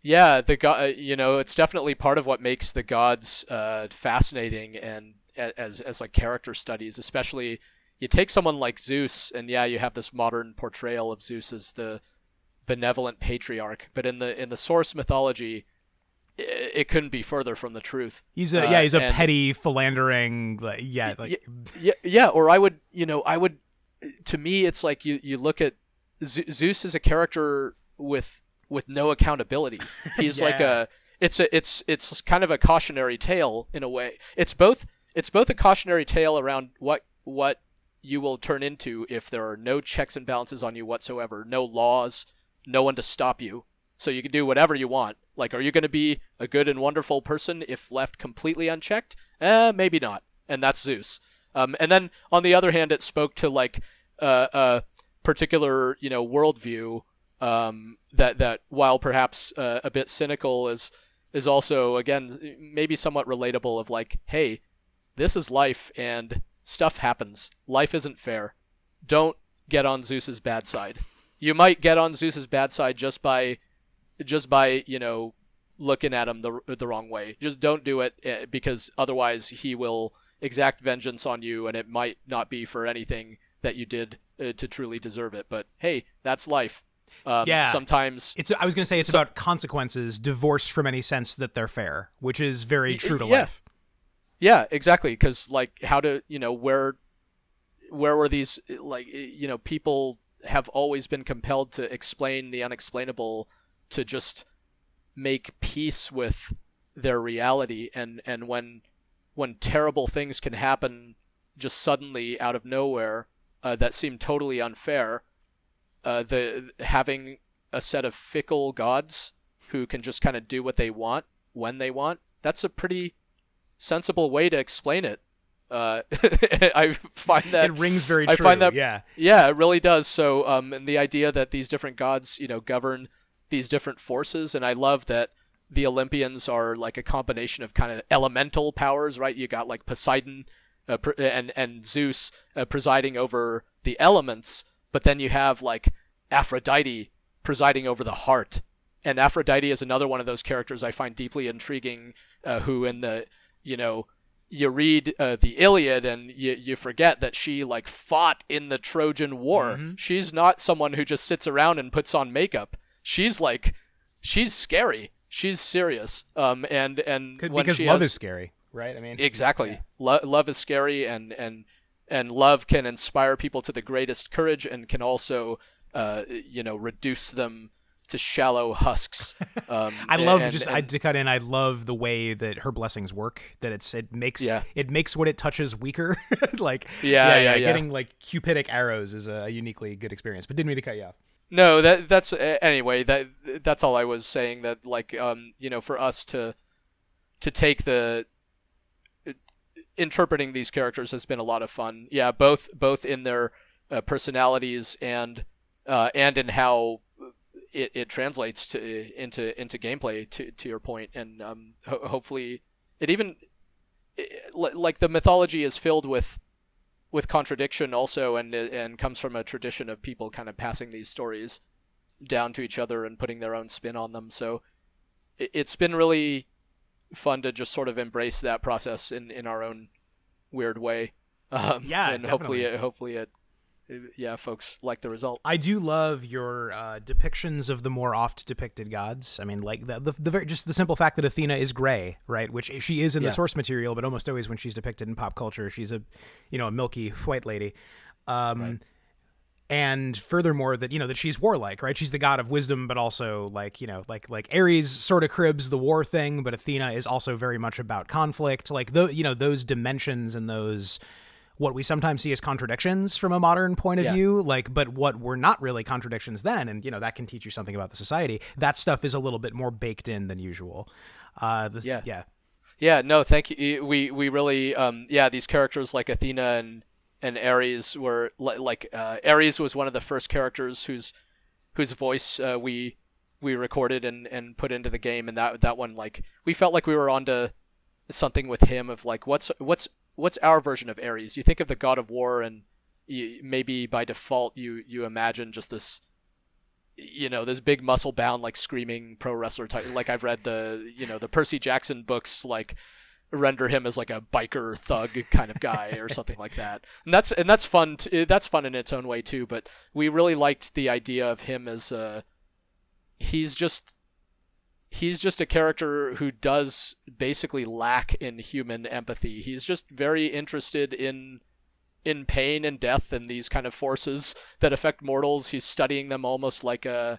Yeah, the go- uh, you know, it's definitely part of what makes the gods uh, fascinating and as as like character studies, especially you take someone like Zeus and yeah, you have this modern portrayal of Zeus as the benevolent patriarch, but in the in the source mythology i- it couldn't be further from the truth. He's a Uh, yeah, he's a and- petty philandering like, yeah, like yeah, yeah, or I would, you know, I would. To me, it's like you you look at Z- Zeus is a character with with no accountability. He's like a it's a it's it's kind of a cautionary tale in a way. It's both it's both a cautionary tale around what what you will turn into if there are no checks and balances on you whatsoever, no laws, no one to stop you. So you can do whatever you want. Like, are you going to be a good and wonderful person if left completely unchecked? Eh, maybe not. And that's Zeus. Um, and then on the other hand, it spoke to like uh, a particular you know worldview um, that that while perhaps uh, a bit cynical is is also again maybe somewhat relatable of like, hey, this is life and stuff happens. Life isn't fair. Don't get on Zeus's bad side. You might get on Zeus's bad side just by just by you know looking at him the the wrong way. Just don't do it eh, because otherwise he will exact vengeance on you, and it might not be for anything that you did uh, to truly deserve it. But hey, that's life. Um, Yeah. Sometimes It's I was going to say it's about consequences divorced from any sense that they're fair, which is very true to yeah. life. Yeah, exactly. Because like, how to you know where where were these like you know people have always been compelled to explain the unexplainable to just make peace with their reality and and when when terrible things can happen just suddenly out of nowhere uh, that seem totally unfair uh, the having a set of fickle gods who can just kind of do what they want when they want that's a pretty sensible way to explain it. Uh, I find that it rings very I true. find that- yeah. yeah, it really does. So, um, and the idea that these different gods, you know, govern these different forces, and I love that the Olympians are like a combination of kind of elemental powers, right? You got like Poseidon uh, and and Zeus uh, presiding over the elements, but then you have like Aphrodite presiding over the heart, and Aphrodite is another one of those characters I find deeply intriguing, uh, who in the you know you read uh, the Iliad and you, you forget that she like fought in the Trojan War. Mhm. She's not someone who just sits around and puts on makeup. She's like, she's scary. She's serious. Um, and and because love has- is scary, right? I mean, exactly Yeah. Lo- love is scary and and and love can inspire people to the greatest courage and can also uh, you know reduce them to shallow husks. Um, I love and- just and- I to cut in. I love the way that her blessings work. That it's it makes Yeah. it makes what it touches weaker. like Yeah, yeah, yeah. Getting like cupidic arrows is a uniquely good experience. But didn't mean to cut you off. No, that that's anyway. That that's all I was saying. That like um you know for us to to take the interpreting these characters has been a lot of fun. Yeah, both both in their uh, personalities and uh, and in how it, it translates to into into gameplay. To to your point, and um ho- hopefully it even i- li- like the mythology is filled with with contradiction also and and comes from a tradition of people kind of passing these stories down to each other and putting their own spin on them so it, it's been really fun to just sort of embrace that process in in our own weird way um, Yeah, and hopefully it, hopefully it yeah folks like the result I do love your uh, depictions of the more oft depicted gods. I mean, like the the, the very, just the simple fact that Athena is gray, right? Which she is in Yeah. the source material, but almost always when she's depicted in pop culture, she's a you know a milky white lady. Um, Right. And furthermore, that you know that she's warlike, right? She's the god of wisdom, but also like you know, like like Ares sort of cribs the war thing, but Athena is also very much about conflict. Like though you know those dimensions and those what we sometimes see as contradictions from a modern point of Yeah. view like but what were not really contradictions then and you know that can teach you something about the society that stuff is a little bit more baked in than usual Uh, this, Yeah. yeah, Yeah, no, thank you. We we really um yeah these characters like Athena and and Ares were like uh, Ares was one of the first characters whose whose voice uh, we we recorded and and put into the game, and that that one like we felt like we were onto something with him of like what's what's what's our version of Ares? You think of the god of war, and you, maybe by default you you imagine just this you know this big muscle bound like screaming pro wrestler type like i've read the you know the percy jackson books like render him as like a biker thug kind of guy or something like that and that's and that's fun t- that's fun in its own way too but we really liked the idea of him as uh he's just he's just a character who does basically lack in human empathy he's just very interested in in pain and death and these kind of forces that affect mortals. He's studying them almost like a,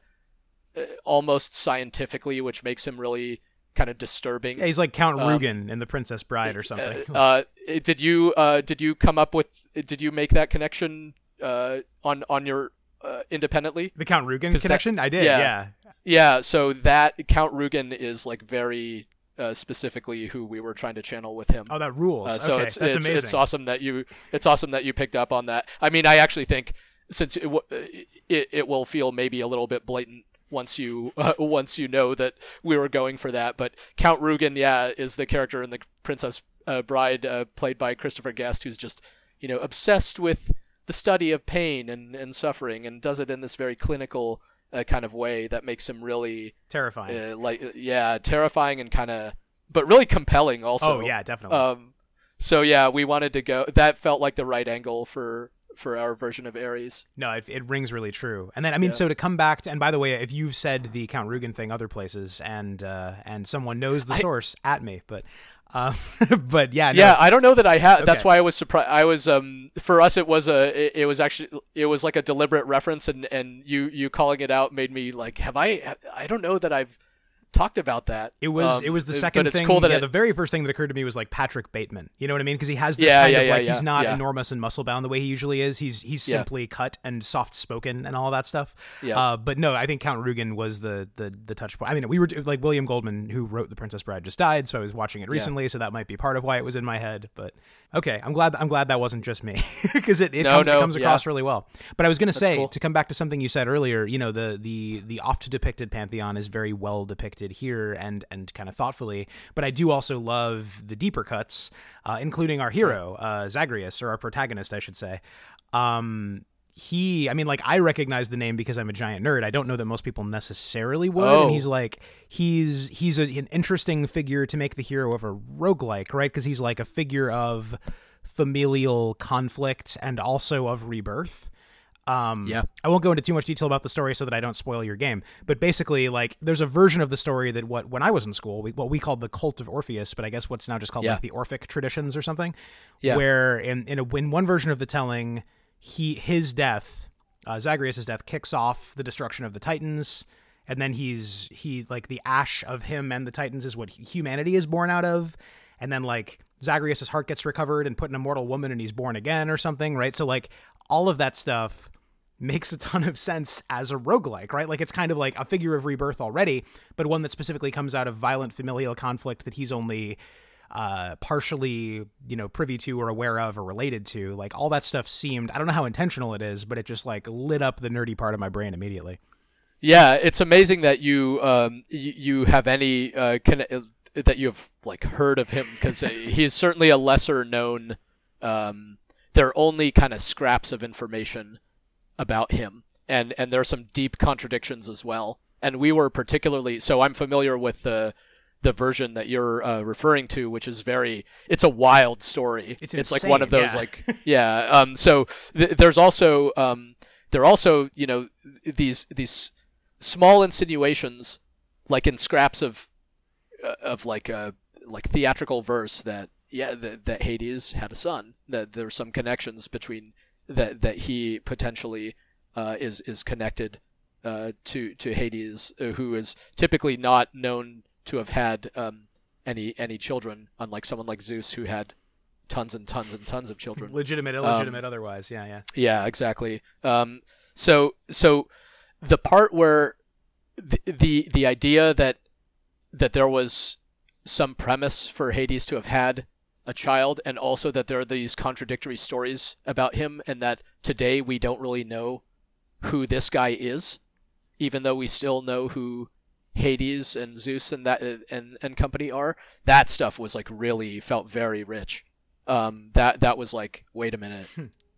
uh, almost scientifically, which makes him really kind of disturbing. yeah. He's like Count Um, Rugen in The Princess Bride or something. Uh, uh, did you uh, did you come up with? Did you make that connection uh, on on your uh, independently? the Count Rugen 'cause that- connection. I did. yeah. Yeah. Yeah. So that Count Rugen is like very. Uh, specifically, who we were trying to channel with him. Oh, that rules. Uh, so okay, it's that's it's, amazing. it's awesome that you it's awesome that you picked up on that. I mean, I actually think since it w- it, it will feel maybe a little bit blatant once you uh, once you know that we were going for that. But Count Rugen, yeah, is the character in the Princess uh, Bride uh, played by Christopher Guest, who's just you know obsessed with the study of pain and, and suffering, and does it in this very clinical uh, kind of way that makes him really Terrifying. uh, like yeah terrifying and kind of but really compelling also. oh yeah, definitely. Um, so yeah, we wanted to go. That felt like the right angle for for our version of Ares. No, it, it rings really true. And then I mean, Yeah. so to come back to, and by the way, if you've said the Count Rugen thing other places, and uh, and someone knows the I- source, at me. But uh, but yeah, no, Yeah, I don't know that I have. That's why I was surprised. I was um for us it was a it, it was actually it was like a deliberate reference, and and you you calling it out made me like have I I don't know that I've talked about that. It was Um, it was the but second it's thing. cool that yeah, it- the very first thing that occurred to me was like Patrick Bateman. You know what I mean? Because he has this Yeah, kind yeah, of like he's not enormous and muscle bound the way he usually is. He's he's simply cut and soft spoken and all that stuff. Yeah. Uh, but no, I think Count Rugen was the the the touch point. I mean, we were like William Goldman, who wrote The Princess Bride, just died, so I was watching it recently, so that might be part of why it was in my head. But okay, I'm glad I'm glad that wasn't just me because it it, No, come- it no, comes across yeah. really well. But I was gonna say cool. to come back to something you said earlier, you know, the the the oft depicted pantheon is very well depicted here and and kind of thoughtfully. But I do also love the deeper cuts, uh, including our hero uh, Zagreus or our protagonist, I should say. Um, he, I mean, like I recognize the name because I'm a giant nerd. I don't know that most people necessarily would. Oh. And he's like, he's he's a, an interesting figure to make the hero of a roguelike, right? Because he's like a figure of familial conflict and also of rebirth. Um, Yeah. I won't go into too much detail about the story so that I don't spoil your game. But basically, like, there's a version of the story that what when I was in school, we, what we called the cult of Orpheus, but I guess what's now just called Yeah. like the Orphic traditions or something. Yeah. Where in in, a, in one version of the telling, he his death, uh, Zagreus' death, kicks off the destruction of the Titans. And then he's he like the ash of him and the Titans is what humanity is born out of. And then like Zagreus' heart gets recovered and put in a mortal woman and he's born again or something, right? So like all of that stuff makes a ton of sense as a roguelike, right? Like it's kind of like a figure of rebirth already, but one that specifically comes out of violent familial conflict that he's only uh partially, you know, privy to or aware of or related to. Like all that stuff seemed I don't know how intentional it is, but it just like lit up the nerdy part of my brain immediately. Yeah, it's amazing that you um you, you have any uh uh, that you've like heard of him because he's certainly a lesser known. Um, there are only kind of scraps of information about him, and and there are some deep contradictions as well. And we were particularly so I'm familiar with the the version that you're uh, referring to, which is very it's a wild story. It's it's like one of those yeah. like yeah. Um, so th- there's also um, there are also you know these these small insinuations like in scraps of uh, of like a like theatrical verse that yeah that, that Hades had a son that there's some connections between that that he potentially uh, is is connected uh, to to Hades uh, who is typically not known to have had um, any any children unlike someone like Zeus who had tons and tons and tons of children Legitimate, illegitimate, otherwise. Yeah, yeah. yeah, exactly. Um, so so the part where the, the the idea that that there was some premise for Hades to have had a child, and also that there are these contradictory stories about him, and that today we don't really know who this guy is, even though we still know who Hades and Zeus and that and and company are. That stuff was like really felt very rich. Um, that that was like, wait a minute,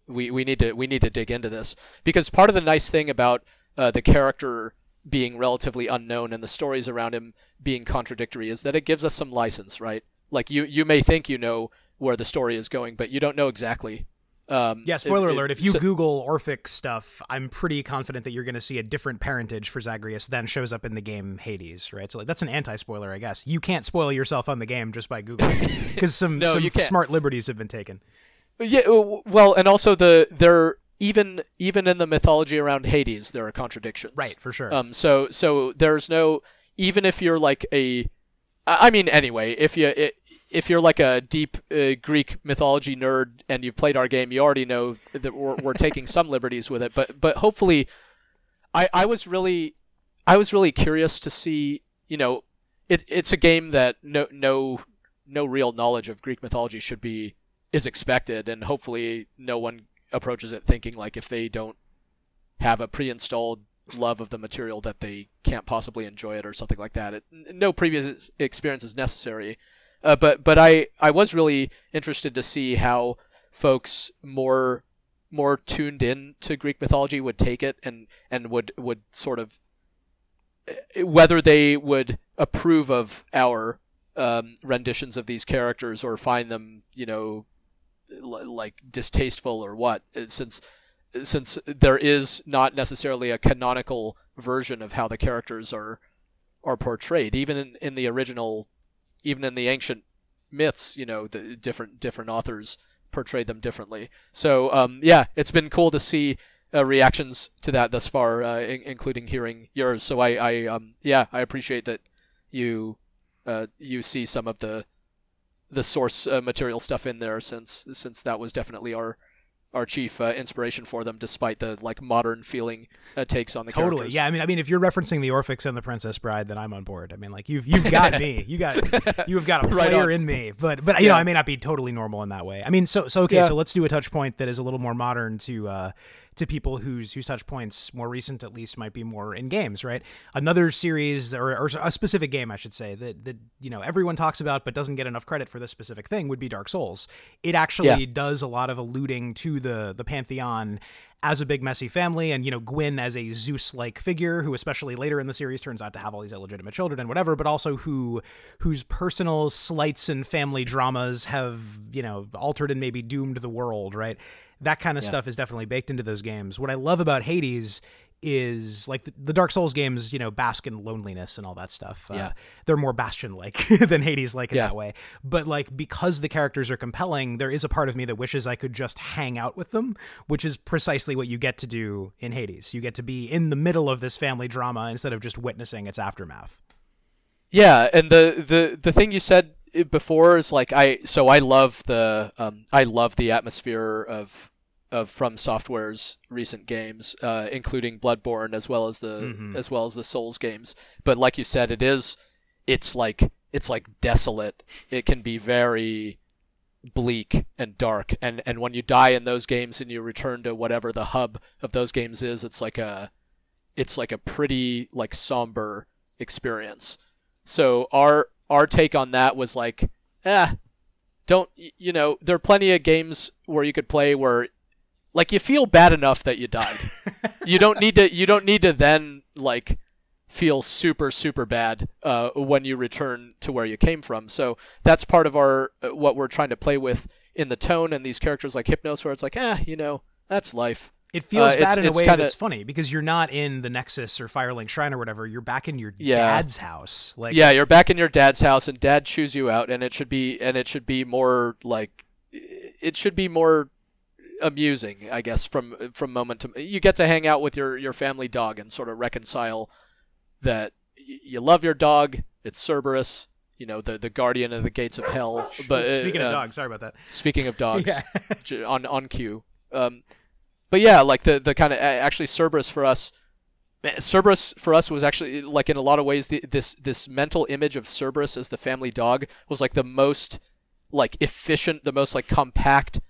we we need to we need to dig into this because part of the nice thing about uh, the character being relatively unknown and the stories around him being contradictory is that it gives us some license, right? Like you you may think you know where the story is going, but you don't know exactly. Um, yeah, spoiler it- alert. it- If you so- Google Orphic stuff, I'm pretty confident that you're going to see a different parentage for Zagreus than shows up in the game Hades, right? So like, that's an anti-spoiler, I guess. You can't spoil yourself on the game just by Googling because some, No, some smart liberties have been taken. Yeah, uh, well, and also the there even even in the mythology around Hades there are contradictions. Right, for sure. Um. So so there's no even if you're like a, I mean anyway if you i- if you're like a deep uh, Greek mythology nerd and you've played our game you already know that we're we're taking some liberties with it. But but hopefully, I I was really I was really curious to see you know it it's a game that no no no real knowledge of Greek mythology should be is expected, and hopefully no one approaches it thinking like if they don't have a pre-installed love of the material that they can't possibly enjoy it or something like that. It, no previous experience is necessary, uh, but but I I was really interested to see how folks more more tuned in to Greek mythology would take it and and would would sort of uh, whether they would approve of our um, renditions of these characters or find them, you know, l- like distasteful or what. Uh, Since since there is not necessarily a canonical version of how the characters are are portrayed, even in, in the original, even in the ancient myths, you know, the different different authors portrayed them differently. So um, yeah, it's been cool to see uh, reactions to that thus far, uh, in- including hearing yours. So I, I um, yeah, I appreciate that you uh, you see some of the the source uh, material stuff in there, since since that was definitely our our chief uh, inspiration for them, despite the like modern feeling uh, takes on the Totally. characters. Yeah, I mean, I mean, if you're referencing the Orphics and the Princess Bride, then I'm on board. I mean, like you've you've got me. You got you have got a player on. in me. But but you know, I may not be totally normal in that way. I mean, so so okay. Yeah. So let's do a touch point that is a little more modern to uh to people whose whose touch points more recent at least might be more in games, right? Another series or, or a specific game, I should say that that you know everyone talks about but doesn't get enough credit for this specific thing would be Dark Souls. It actually Yeah. does a lot of alluding to the the pantheon as a big messy family and you know Gwyn as a Zeus-like figure who especially later in the series turns out to have all these illegitimate children and whatever but also who whose personal slights and family dramas have you know altered and maybe doomed the world right that kind of stuff is definitely baked into those games what I love about Hades is like the, the Dark Souls games, you know, bask in loneliness and all that stuff. Uh, they're more Bastion like than Hades like in Yeah. that way. But like because the characters are compelling, there is a part of me that wishes I could just hang out with them, which is precisely what you get to do in Hades. You get to be in the middle of this family drama instead of just witnessing its aftermath. Yeah, and the the the thing you said before is like I so I love the um I love the atmosphere of of From Software's recent games, uh, including Bloodborne as well as the Mhm. as well as the Souls games. But like you said, it is it's like it's like desolate. It can be very bleak and dark and and when you die in those games and you return to whatever the hub of those games is it's like a it's like a pretty like somber experience so our our take on that was like eh don't you know there are plenty of games where you could play where like you feel bad enough that you died you don't need to you don't need to then like feel super super bad uh, when you return to where you came from so that's part of our uh, what we're trying to play with in the tone and these characters like hypnos where it's like ah you know that's life It feels Uh, bad in a it's way kinda- that's funny because you're not in the Nexus or Firelink Shrine or whatever. You're back in your Yeah. dad's house. Like yeah you're back in your dad's house and dad chews you out and it should be and it should be more like it should be more amusing i guess from from moment to you get to hang out with your your family dog and sort of reconcile that y- you love your dog it's cerberus you know the the guardian of the gates of hell but uh, speaking of uh, dogs, sorry about that. speaking of dogs Yeah. on on cue. Um, but yeah, like the the kind of actually Cerberus for us, Cerberus for us was actually like in a lot of ways the, this this mental image of Cerberus as the family dog was like the most like efficient, the most like compact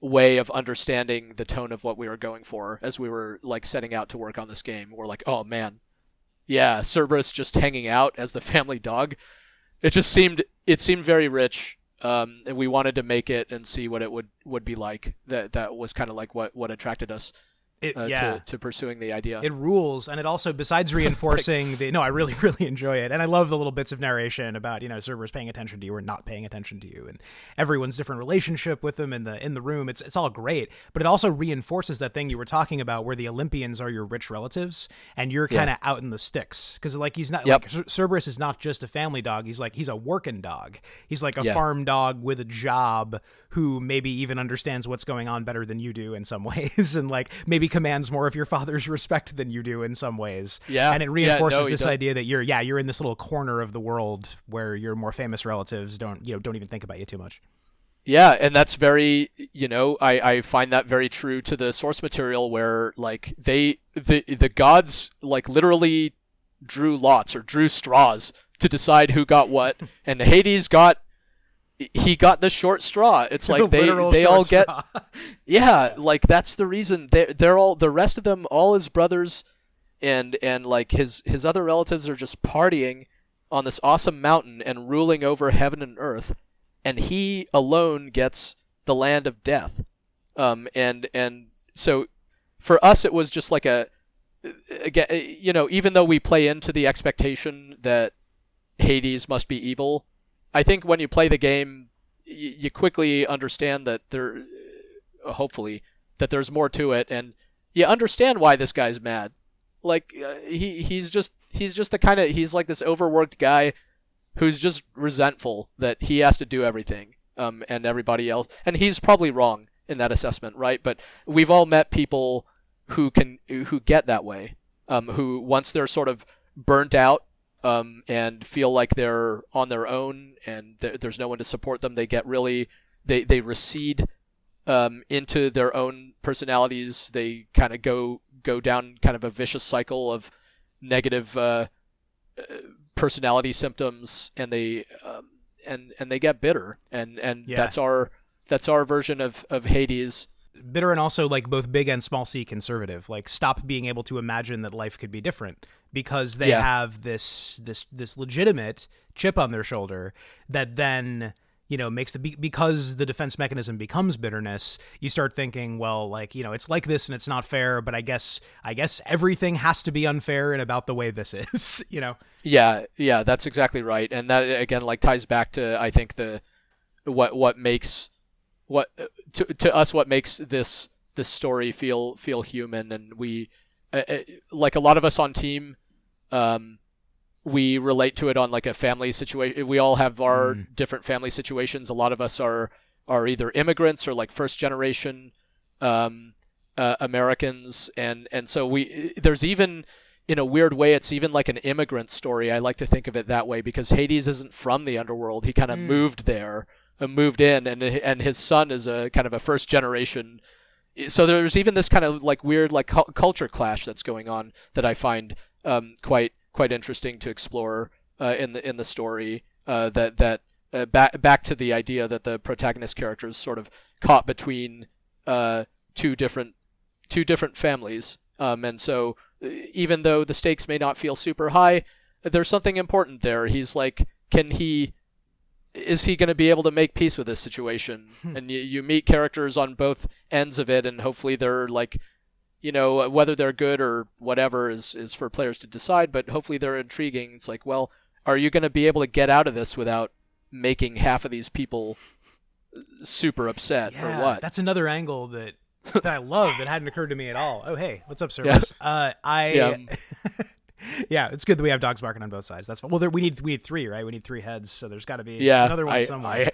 way of understanding the tone of what we were going for as we were like setting out to work on this game. We're like, oh man, yeah, Cerberus just hanging out as the family dog. It just seemed it seemed very rich, um, and we wanted to make it and see what it would would be like. That that was kind of like what what attracted us It, uh, yeah. to, to pursuing the idea. It rules, and it also, besides reinforcing the no, I really, really enjoy it, and I love the little bits of narration about you know Cerberus paying attention to you or not paying attention to you, and everyone's different relationship with them in the in the room. It's it's all great, but it also reinforces that thing you were talking about, where the Olympians are your rich relatives, and you're kind of out in the sticks because like he's not Yep. like Cerberus is not just a family dog. He's like he's a working dog. He's like a Yeah. farm dog with a job who maybe even understands what's going on better than you do in some ways, and like maybe commands more of your father's respect than you do in some ways. Yeah. and it Yeah, reinforces no, this does. idea that you're yeah you're in this little corner of the world where your more famous relatives don't you know don't even think about you too much. Yeah, and that's very, you know, I, I find that very true to the source material where like they the the gods like literally drew lots or drew straws to decide who got what, and Hades got he got the short straw. It's The like they they all get straw. yeah, like that's the reason they they're all the rest of them all his brothers and and like his his other relatives are just partying on this awesome mountain and ruling over heaven and earth and he alone gets the land of death. Um and and so for us it was just like a again you know even though we play into the expectation that Hades must be evil, I think when you play the game y- you quickly understand that there uh, hopefully that there's more to it and you understand why this guy's mad. Like uh, he he's just he's just the kind of he's like this overworked guy who's just resentful that he has to do everything um and everybody else and he's probably wrong in that assessment right? But we've all met people who can who get that way um who once they're sort of burnt out um and feel like they're on their own and there there's no one to support them they get really they they recede um, into their own personalities. They kind of go go down kind of a vicious cycle of negative uh, uh, personality symptoms, and they um, and and they get bitter. And and Yeah. that's our that's our version of of Hades. bitter and also like both big and small c conservative like stop being able to imagine that life could be different because they Yeah. have this this this legitimate chip on their shoulder that then you know makes the because the defense mechanism becomes bitterness you start thinking well like you know it's like this and it's not fair but i guess i guess everything has to be unfair in about the way this is you know? Yeah, yeah, that's exactly right, and that again like ties back to I think the what what makes what to to us what makes this this story feel feel human, and we uh, uh, like a lot of us on team, um, we relate to it on like a family situation. We all have our Mm. different family situations. A lot of us are are either immigrants or like first generation um, uh, Americans, and and so we there's even in a weird way, it's even like an immigrant story. I like to think of it that way because Hades isn't from the underworld. He kind of Mm. moved there, uh, moved in, and and his son is a kind of a first generation. So there's even this kind of like weird like cul- culture clash that's going on that I find um, quite quite interesting to explore uh, in the in the story. Uh, that that uh, back back to the idea that the protagonist character is sort of caught between uh, two different two different families, um, and so even though the stakes may not feel super high, there's something important there. He's like, can he? Is he going to be able to make peace with this situation? and you, you meet characters on both ends of it, and hopefully they're like, you know, whether they're good or whatever is is for players to decide. But hopefully they're intriguing. It's like, well, are you going to be able to get out of this without making half of these people super upset or what? That's another angle that that I love that hadn't occurred to me at all. Oh hey, what's up, Cerberus? Uh, I Yeah. yeah, it's good that we have dogs barking on both sides. That's fine. well, there, we need we need three, right? We need three heads, so there's got to be yeah, another one I, somewhere. I,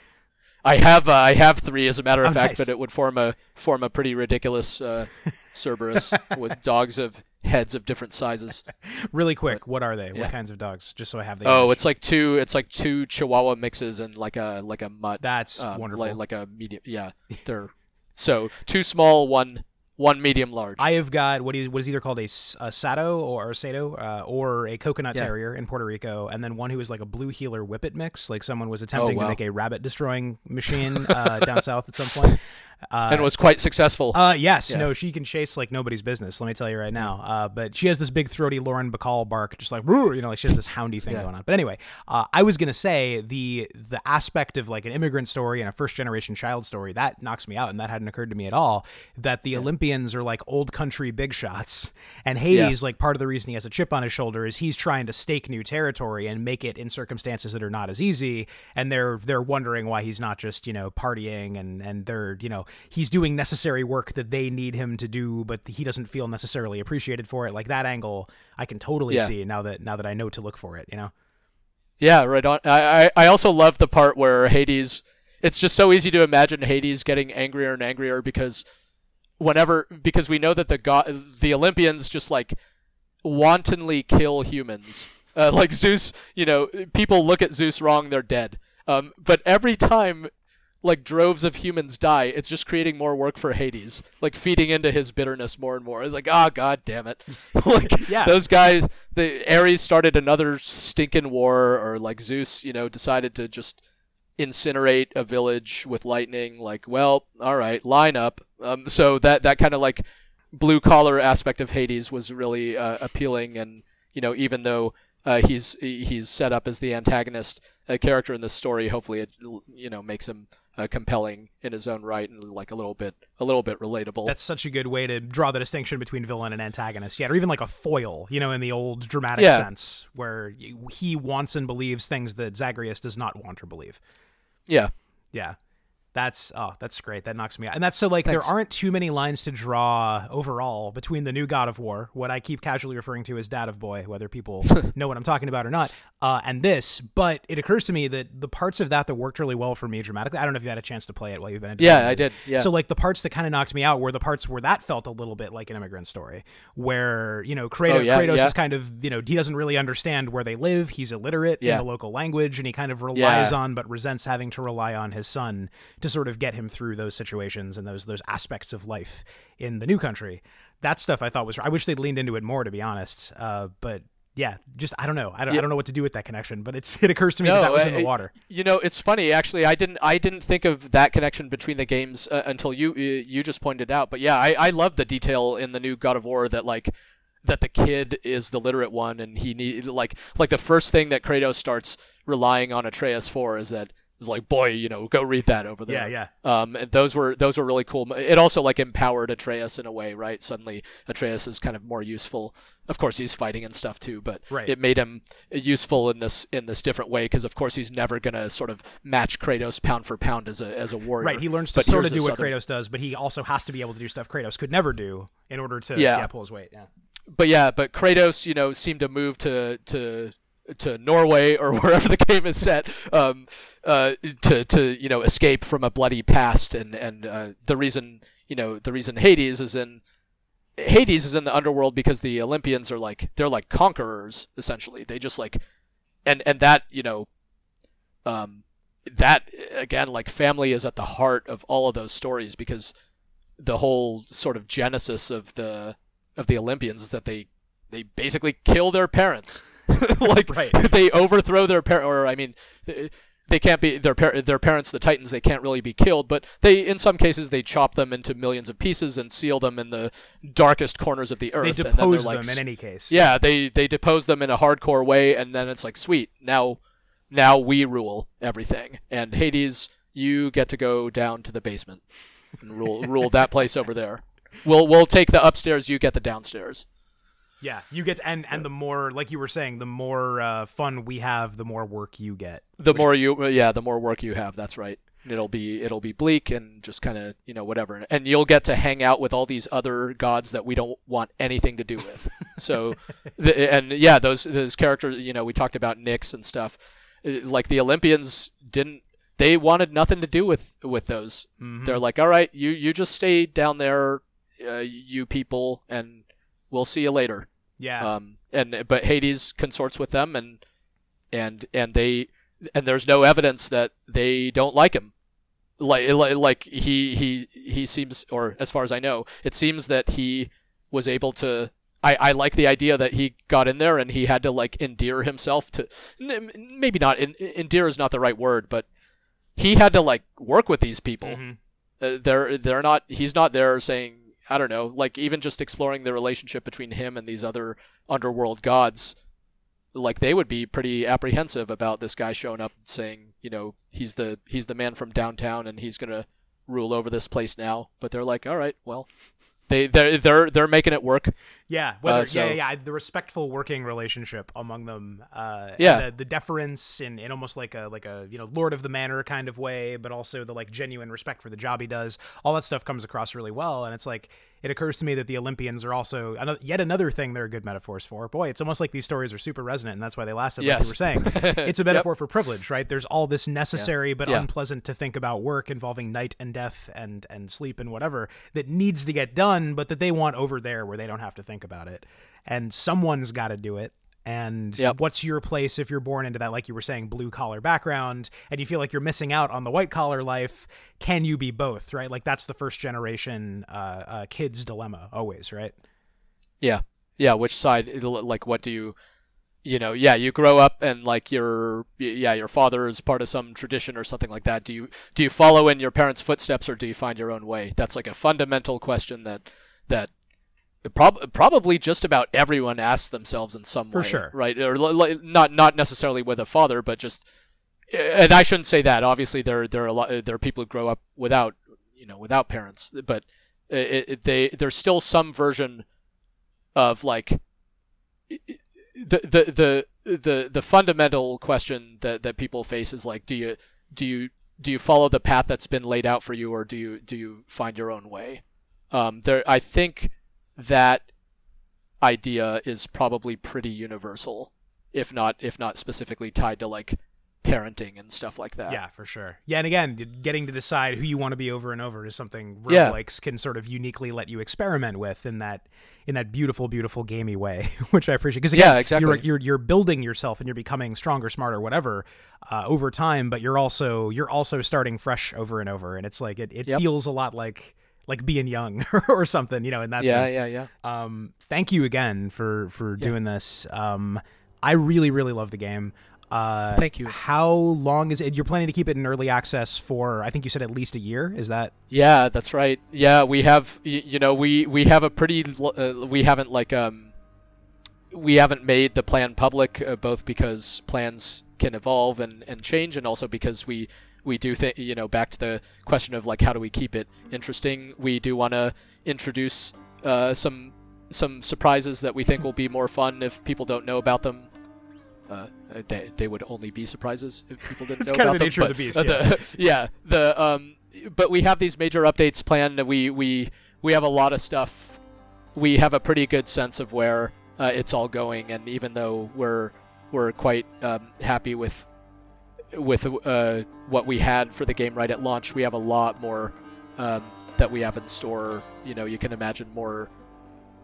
I have uh, I have three as a matter of Oh, fact, nice. but it would form a form a pretty ridiculous uh, Cerberus with dogs of heads of different sizes. really quick, what are they? yeah. What kinds of dogs? Just so I have the. Oh, image. it's like two it's like two Chihuahua mixes and like a like a mutt. that's um, wonderful. Like, like a medium, yeah. They're so two small, one one medium large. I have got what is what is either called a, a sato or a sato uh, or a coconut Yeah. terrier in Puerto Rico, and then one who is like a blue heeler whippet mix. Like someone was attempting Oh, wow. to make a rabbit destroying machine uh, down south at some point. Uh, and was quite successful. uh, yes, Yeah. no, she can chase like nobody's business. Let me tell you right now. Uh, but she has this big throaty Lauren Bacall bark, just like you know, like she has this houndy thing Yeah. going on. But anyway, uh, I was gonna say the the aspect of like an immigrant story and a first generation child story that knocks me out, and that hadn't occurred to me at all. That the Olympians are like old country big shots, and Hades, like part of the reason he has a chip on his shoulder is he's trying to stake new territory and make it in circumstances that are not as easy, and they're they're wondering why he's not just you know partying and and they're you know he's doing necessary work that they need him to do, but he doesn't feel necessarily appreciated for it. Like that angle, I can totally Yeah. see now that now that I know to look for it. You know. Yeah, right on. I, I I also love the part where Hades. It's just so easy to imagine Hades getting angrier and angrier because whenever because we know that the god the Olympians just like wantonly kill humans. Uh, like Zeus, you know, people look at Zeus wrong, they're dead. Um, but every time like droves of humans die, it's just creating more work for Hades, like feeding into his bitterness more and more. It's like, ah, god damn it! like Yeah. those guys, the Ares started another stinking war, or like Zeus, you know, decided to just incinerate a village with lightning. Like, well, all right, line up. Um, so that that kind of like blue collar aspect of Hades was really uh, appealing, and you know, even though uh, he's he's set up as the antagonist uh, character in this story, hopefully it you know makes him uh, compelling in his own right and like a little bit a little bit relatable. That's such a good way to draw the distinction between villain and antagonist. Yeah, or even like a foil, you know, in the old dramatic Yeah. sense, where he wants and believes things that Zagreus does not want or believe. Yeah. Yeah. That's oh, that's great. That knocks me out. And that's so like there aren't too many lines to draw overall between the new God of War, what I keep casually referring to as Dad of Boy, whether people know what I'm talking about or not, uh, and this. But it occurs to me that the parts of that that worked really well for me dramatically. I don't know if you had a chance to play it while you've been. Yeah, I did. Yeah. So like the parts that kind of knocked me out were the parts where that felt a little bit like an immigrant story, where you know Kratos, Oh, yeah, Kratos yeah. is kind of you know he doesn't really understand where they live. He's illiterate Yeah. in the local language, and he kind of relies on but resents having to rely on his son to sort of get him through those situations and those those aspects of life in the new country. That stuff I thought was I wish they'd leaned into it more to be honest. Uh, but yeah, just I don't know. I don't, I don't know what to do with that connection, but it's it occurs to me that, that was in the uh, water. You know, it's funny actually. I didn't I didn't think of that connection between the games uh, until you uh, you just pointed out. But yeah, I I love the detail in the new God of War that like that the kid is the literate one and he need like like the first thing that Kratos starts relying on Atreus for is that is like boy, you know, go read that over there. Yeah, yeah. Um, and those were those were really cool. It also like empowered Atreus in a way, right? Suddenly Atreus is kind of more useful. Of course, he's fighting and stuff too, but Right. it made him useful in this in this different way because, of course, he's never gonna sort of match Kratos pound for pound as a as a warrior. Right, he learns to But sort of do what other- Kratos does, but he also has to be able to do stuff Kratos could never do in order to Yeah. yeah pull his weight. Yeah. But yeah, but Kratos, you know, seemed to move to to to Norway or wherever the game is set, um, uh, to to you know escape from a bloody past, and and uh, the reason you know the reason Hades is in Hades is in the underworld because the Olympians are like they're like conquerors essentially. They just like and and that you know um that again like family is at the heart of all of those stories because the whole sort of genesis of the of the Olympians is that they they basically kill their parents like Right. they overthrow their parent or I mean they, can't be their par- their parents the titans they can't really be killed but they in some cases they chop them into millions of pieces and seal them in the darkest corners of the earth They and then depose like, them in any case. yeah, they they depose them in a hardcore way, and then it's like, sweet, now now we rule everything. And Hades, you get to go down to the basement and rule rule that place over there. We'll we'll take the upstairs, you get the downstairs. Yeah, you get and and the more like you were saying, the more uh, fun we have, the more work you get. The more you yeah, the more work you have. That's right. It'll be it'll be bleak and just kind of you know whatever, and you'll get to hang out with all these other gods that we don't want anything to do with. So, the, and yeah, those those characters you know we talked about Nyx and stuff. Uh, Like the Olympians didn't they wanted nothing to do with with those. Mhm. They're like, all right, you you just stay down there, uh, you people, and we'll see you later. yeah, Um, and but Hades consorts with them, and and and they and there's no evidence that they don't like him. like like he he he seems, or as far as I know, it seems that he was able to. I, I like the idea that he got in there and he had to like endear himself to maybe not endear is not the right word, but he had to like work with these people. Mm-hmm. Uh, they're they're not. He's not there saying I don't know, like even just exploring the relationship between him and these other underworld gods. Like they would be pretty apprehensive about this guy showing up and saying, you know, he's the he's the man from downtown and he's gonna rule over this place now. But they're like, all right, well, they they're they're they're making it work. Yeah, whether, uh, so, yeah, yeah, the respectful working relationship among them. Uh, yeah, the, the, deference in, in almost like a like a you know lord of the manor kind of way, but also the like genuine respect for the job he does. All that stuff comes across really well, and it's like it occurs to me that the Olympians are also another, yet another thing they're good metaphors for. Boy, it's almost like these stories are super resonant, and that's why they lasted. Yes. Like you were saying, it's a metaphor yep. for privilege, right? There's all this necessary yeah. but yeah. unpleasant to think about work involving night and death and and sleep and whatever that needs to get done, but that they want over there where they don't have to think about it. And someone's got to do it. And yep. what's your place if you're born into that like you were saying blue collar background and you feel like you're missing out on the white collar life can you be both right? Like that's the first generation uh, uh, kids dilemma always right? Yeah. Yeah which side like what do you you know yeah you grow up and like your yeah your father is part of some tradition or something like that. Do you do you follow in your parents footsteps or do you find your own way? That's like a fundamental question that that Prob- probably just about everyone asks themselves in some For way, sure, right? Or not not necessarily with a father, but just. And I shouldn't say that. Obviously, there there are a lot there are people who grow up without you know without parents, but it, it, they there's still some version of like the the the the the fundamental question that that people face is like, do you do you do you follow the path that's been laid out for you, or do you do you find your own way? Um, there, I think that idea is probably pretty universal, if not if not specifically tied to like parenting and stuff like that. Yeah, for sure. Yeah, and again, getting to decide who you want to be over and over is something roguelikes yeah. can sort of uniquely let you experiment with in that in that beautiful, beautiful gamey way, which I appreciate. Because yeah, exactly. you're, you're you're building yourself and you're becoming stronger, smarter, whatever, uh, over time. But you're also you're also starting fresh over and over, and it's like it, it yep. feels a lot like like being young or something, you know, in that yeah, sense. Yeah, yeah, yeah. Um, thank you again for for yeah. doing this. Um, I really, really love the game. Uh, Thank you. How long is it? You're planning to keep it in early access for? I think you said at least a year. Is that? Yeah, that's right. Yeah, we have. You know, we we have a pretty. Uh, we haven't like um. We haven't made the plan public, uh, both because plans can evolve and, and change, and also because we we do think you know back to the question of like how do we keep it interesting we do want to introduce uh, some some surprises that we think will be more fun if people don't know about them uh, they, they would only be surprises if people didn't it's know kind about of the them. nature of the beast. Yeah. the, yeah, the um, but we have these major updates planned. We we we have a lot of stuff. We have a pretty good sense of where uh, it's all going, and even though we're we're quite um, happy with with uh, what we had for the game right at launch, we have a lot more um, that we have in store. You know, you can imagine more,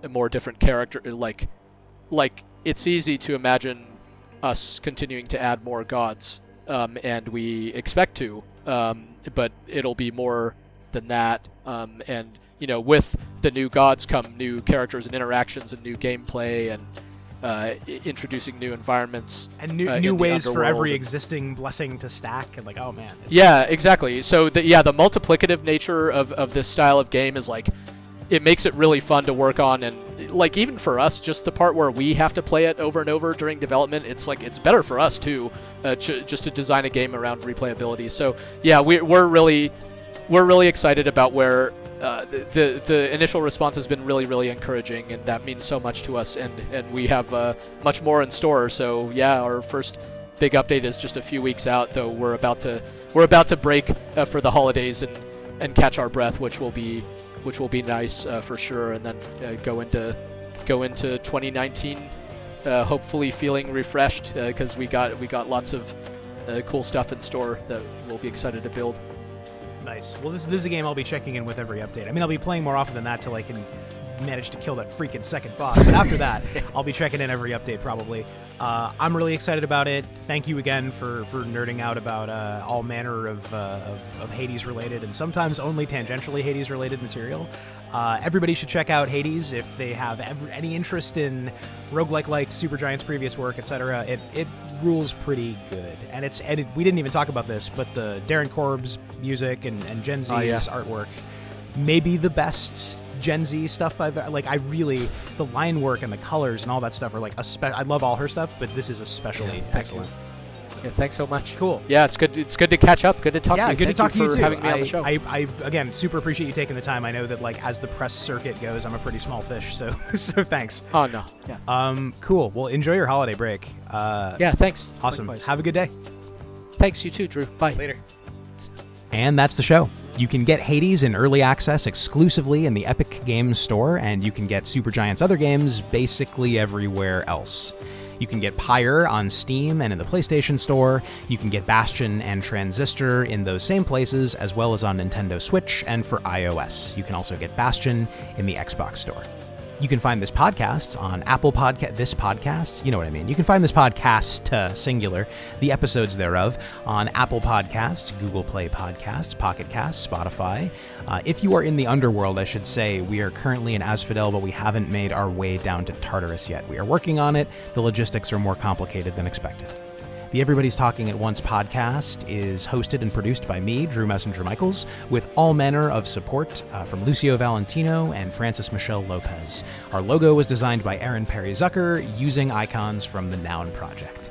more different character. Like, like it's easy to imagine us continuing to add more gods, um, and we expect to. Um, but it'll be more than that. Um, and you know, with the new gods come new characters and interactions and new gameplay and uh, introducing new environments and new, uh, new ways for every existing blessing to stack and like oh man. Yeah exactly. So the, yeah the multiplicative nature of, of this style of game is like it makes it really fun to work on and like even for us just the part where we have to play it over and over during development it's like it's better for us too uh, ch- just to design a game around replayability. So yeah we, we're really we're really excited about where uh, the the initial response has been really really encouraging, and that means so much to us. And and we have uh, much more in store. So yeah, our first big update is just a few weeks out, though we're about to we're about to break uh, for the holidays and and catch our breath, which will be which will be nice uh, for sure, and then uh, go into go into 2019. hopefully feeling refreshed because we got we got lots of cool stuff in store that we'll be excited to build. Nice. Well, this, this is a game I'll be checking in with every update. I mean, I'll be playing more often than that till I can manage to kill that freaking second boss. But after that, I'll be checking in every update probably. Uh, I'm really excited about it. Thank you again for, for nerding out about uh, all manner of, uh, of, of Hades related and sometimes only tangentially Hades related material. Uh, everybody should check out Hades if they have ever, any interest in roguelike like Supergiant's previous work, etc. It it rules pretty good, and it's and it, we didn't even talk about this, but the Darren Korb's music and, and Jen Zee's Oh, yeah. artwork maybe the best Jen Zee stuff I've like. I really the line work and the colors and all that stuff are like a spe- I love all her stuff, but this is especially thank excellent. Yeah, thanks so much. Cool. Yeah, it's good. It's good to catch up. Good to talk yeah, to you. good Thank to talk to you too. having me I, on the show. I, I again super appreciate you taking the time. I know that like as the press circuit goes, I'm a pretty small fish, so so thanks. oh no. Yeah. Um, cool. Well, enjoy your holiday break. Uh, Yeah. Thanks. awesome. Likewise. Have a good day. Thanks you too, Drew. Bye. Later. And that's the show. You can get Hades in early access exclusively in the Epic Games Store, and you can get Supergiant's other games basically everywhere else. You can get Pyre on Steam and in the PlayStation Store. You can get Bastion and Transistor in those same places, as well as on Nintendo Switch and for iOS. You can also get Bastion in the Xbox Store. You can find this podcast on Apple Podcast. This podcast, you know what I mean. You can find this podcast uh, singular, the episodes thereof, on Apple Podcasts, Google Play Podcasts, Pocket Casts, Spotify. Uh, if you are in the underworld, I should say, we are currently in Asphodel, but we haven't made our way down to Tartarus yet. We are working on it. The logistics are more complicated than expected. The Everybody's Talking at Once podcast is hosted and produced by me, Drew Messinger Michaels, with all manner of support uh, from Lucio Valentino and Francis Michelle Lopez. Our logo was designed by Aaron Perry Zucker using icons from the Noun Project.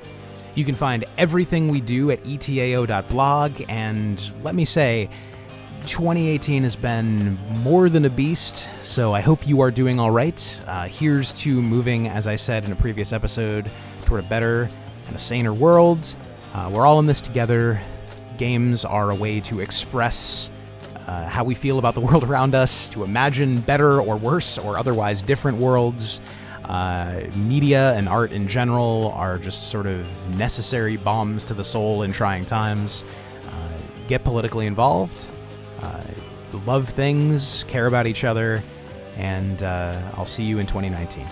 You can find everything we do at etao.blog, and let me say, 2018 has been more than a beast, so I hope you are doing all right. Uh, here's to moving, as I said in a previous episode, toward a better and a saner world. Uh, we're all in this together. Games are a way to express uh, how we feel about the world around us, to imagine better or worse or otherwise different worlds. Uh, media and art in general are just sort of necessary balms to the soul in trying times. Uh, get politically involved, uh, love things, care about each other, and uh, I'll see you in 2019.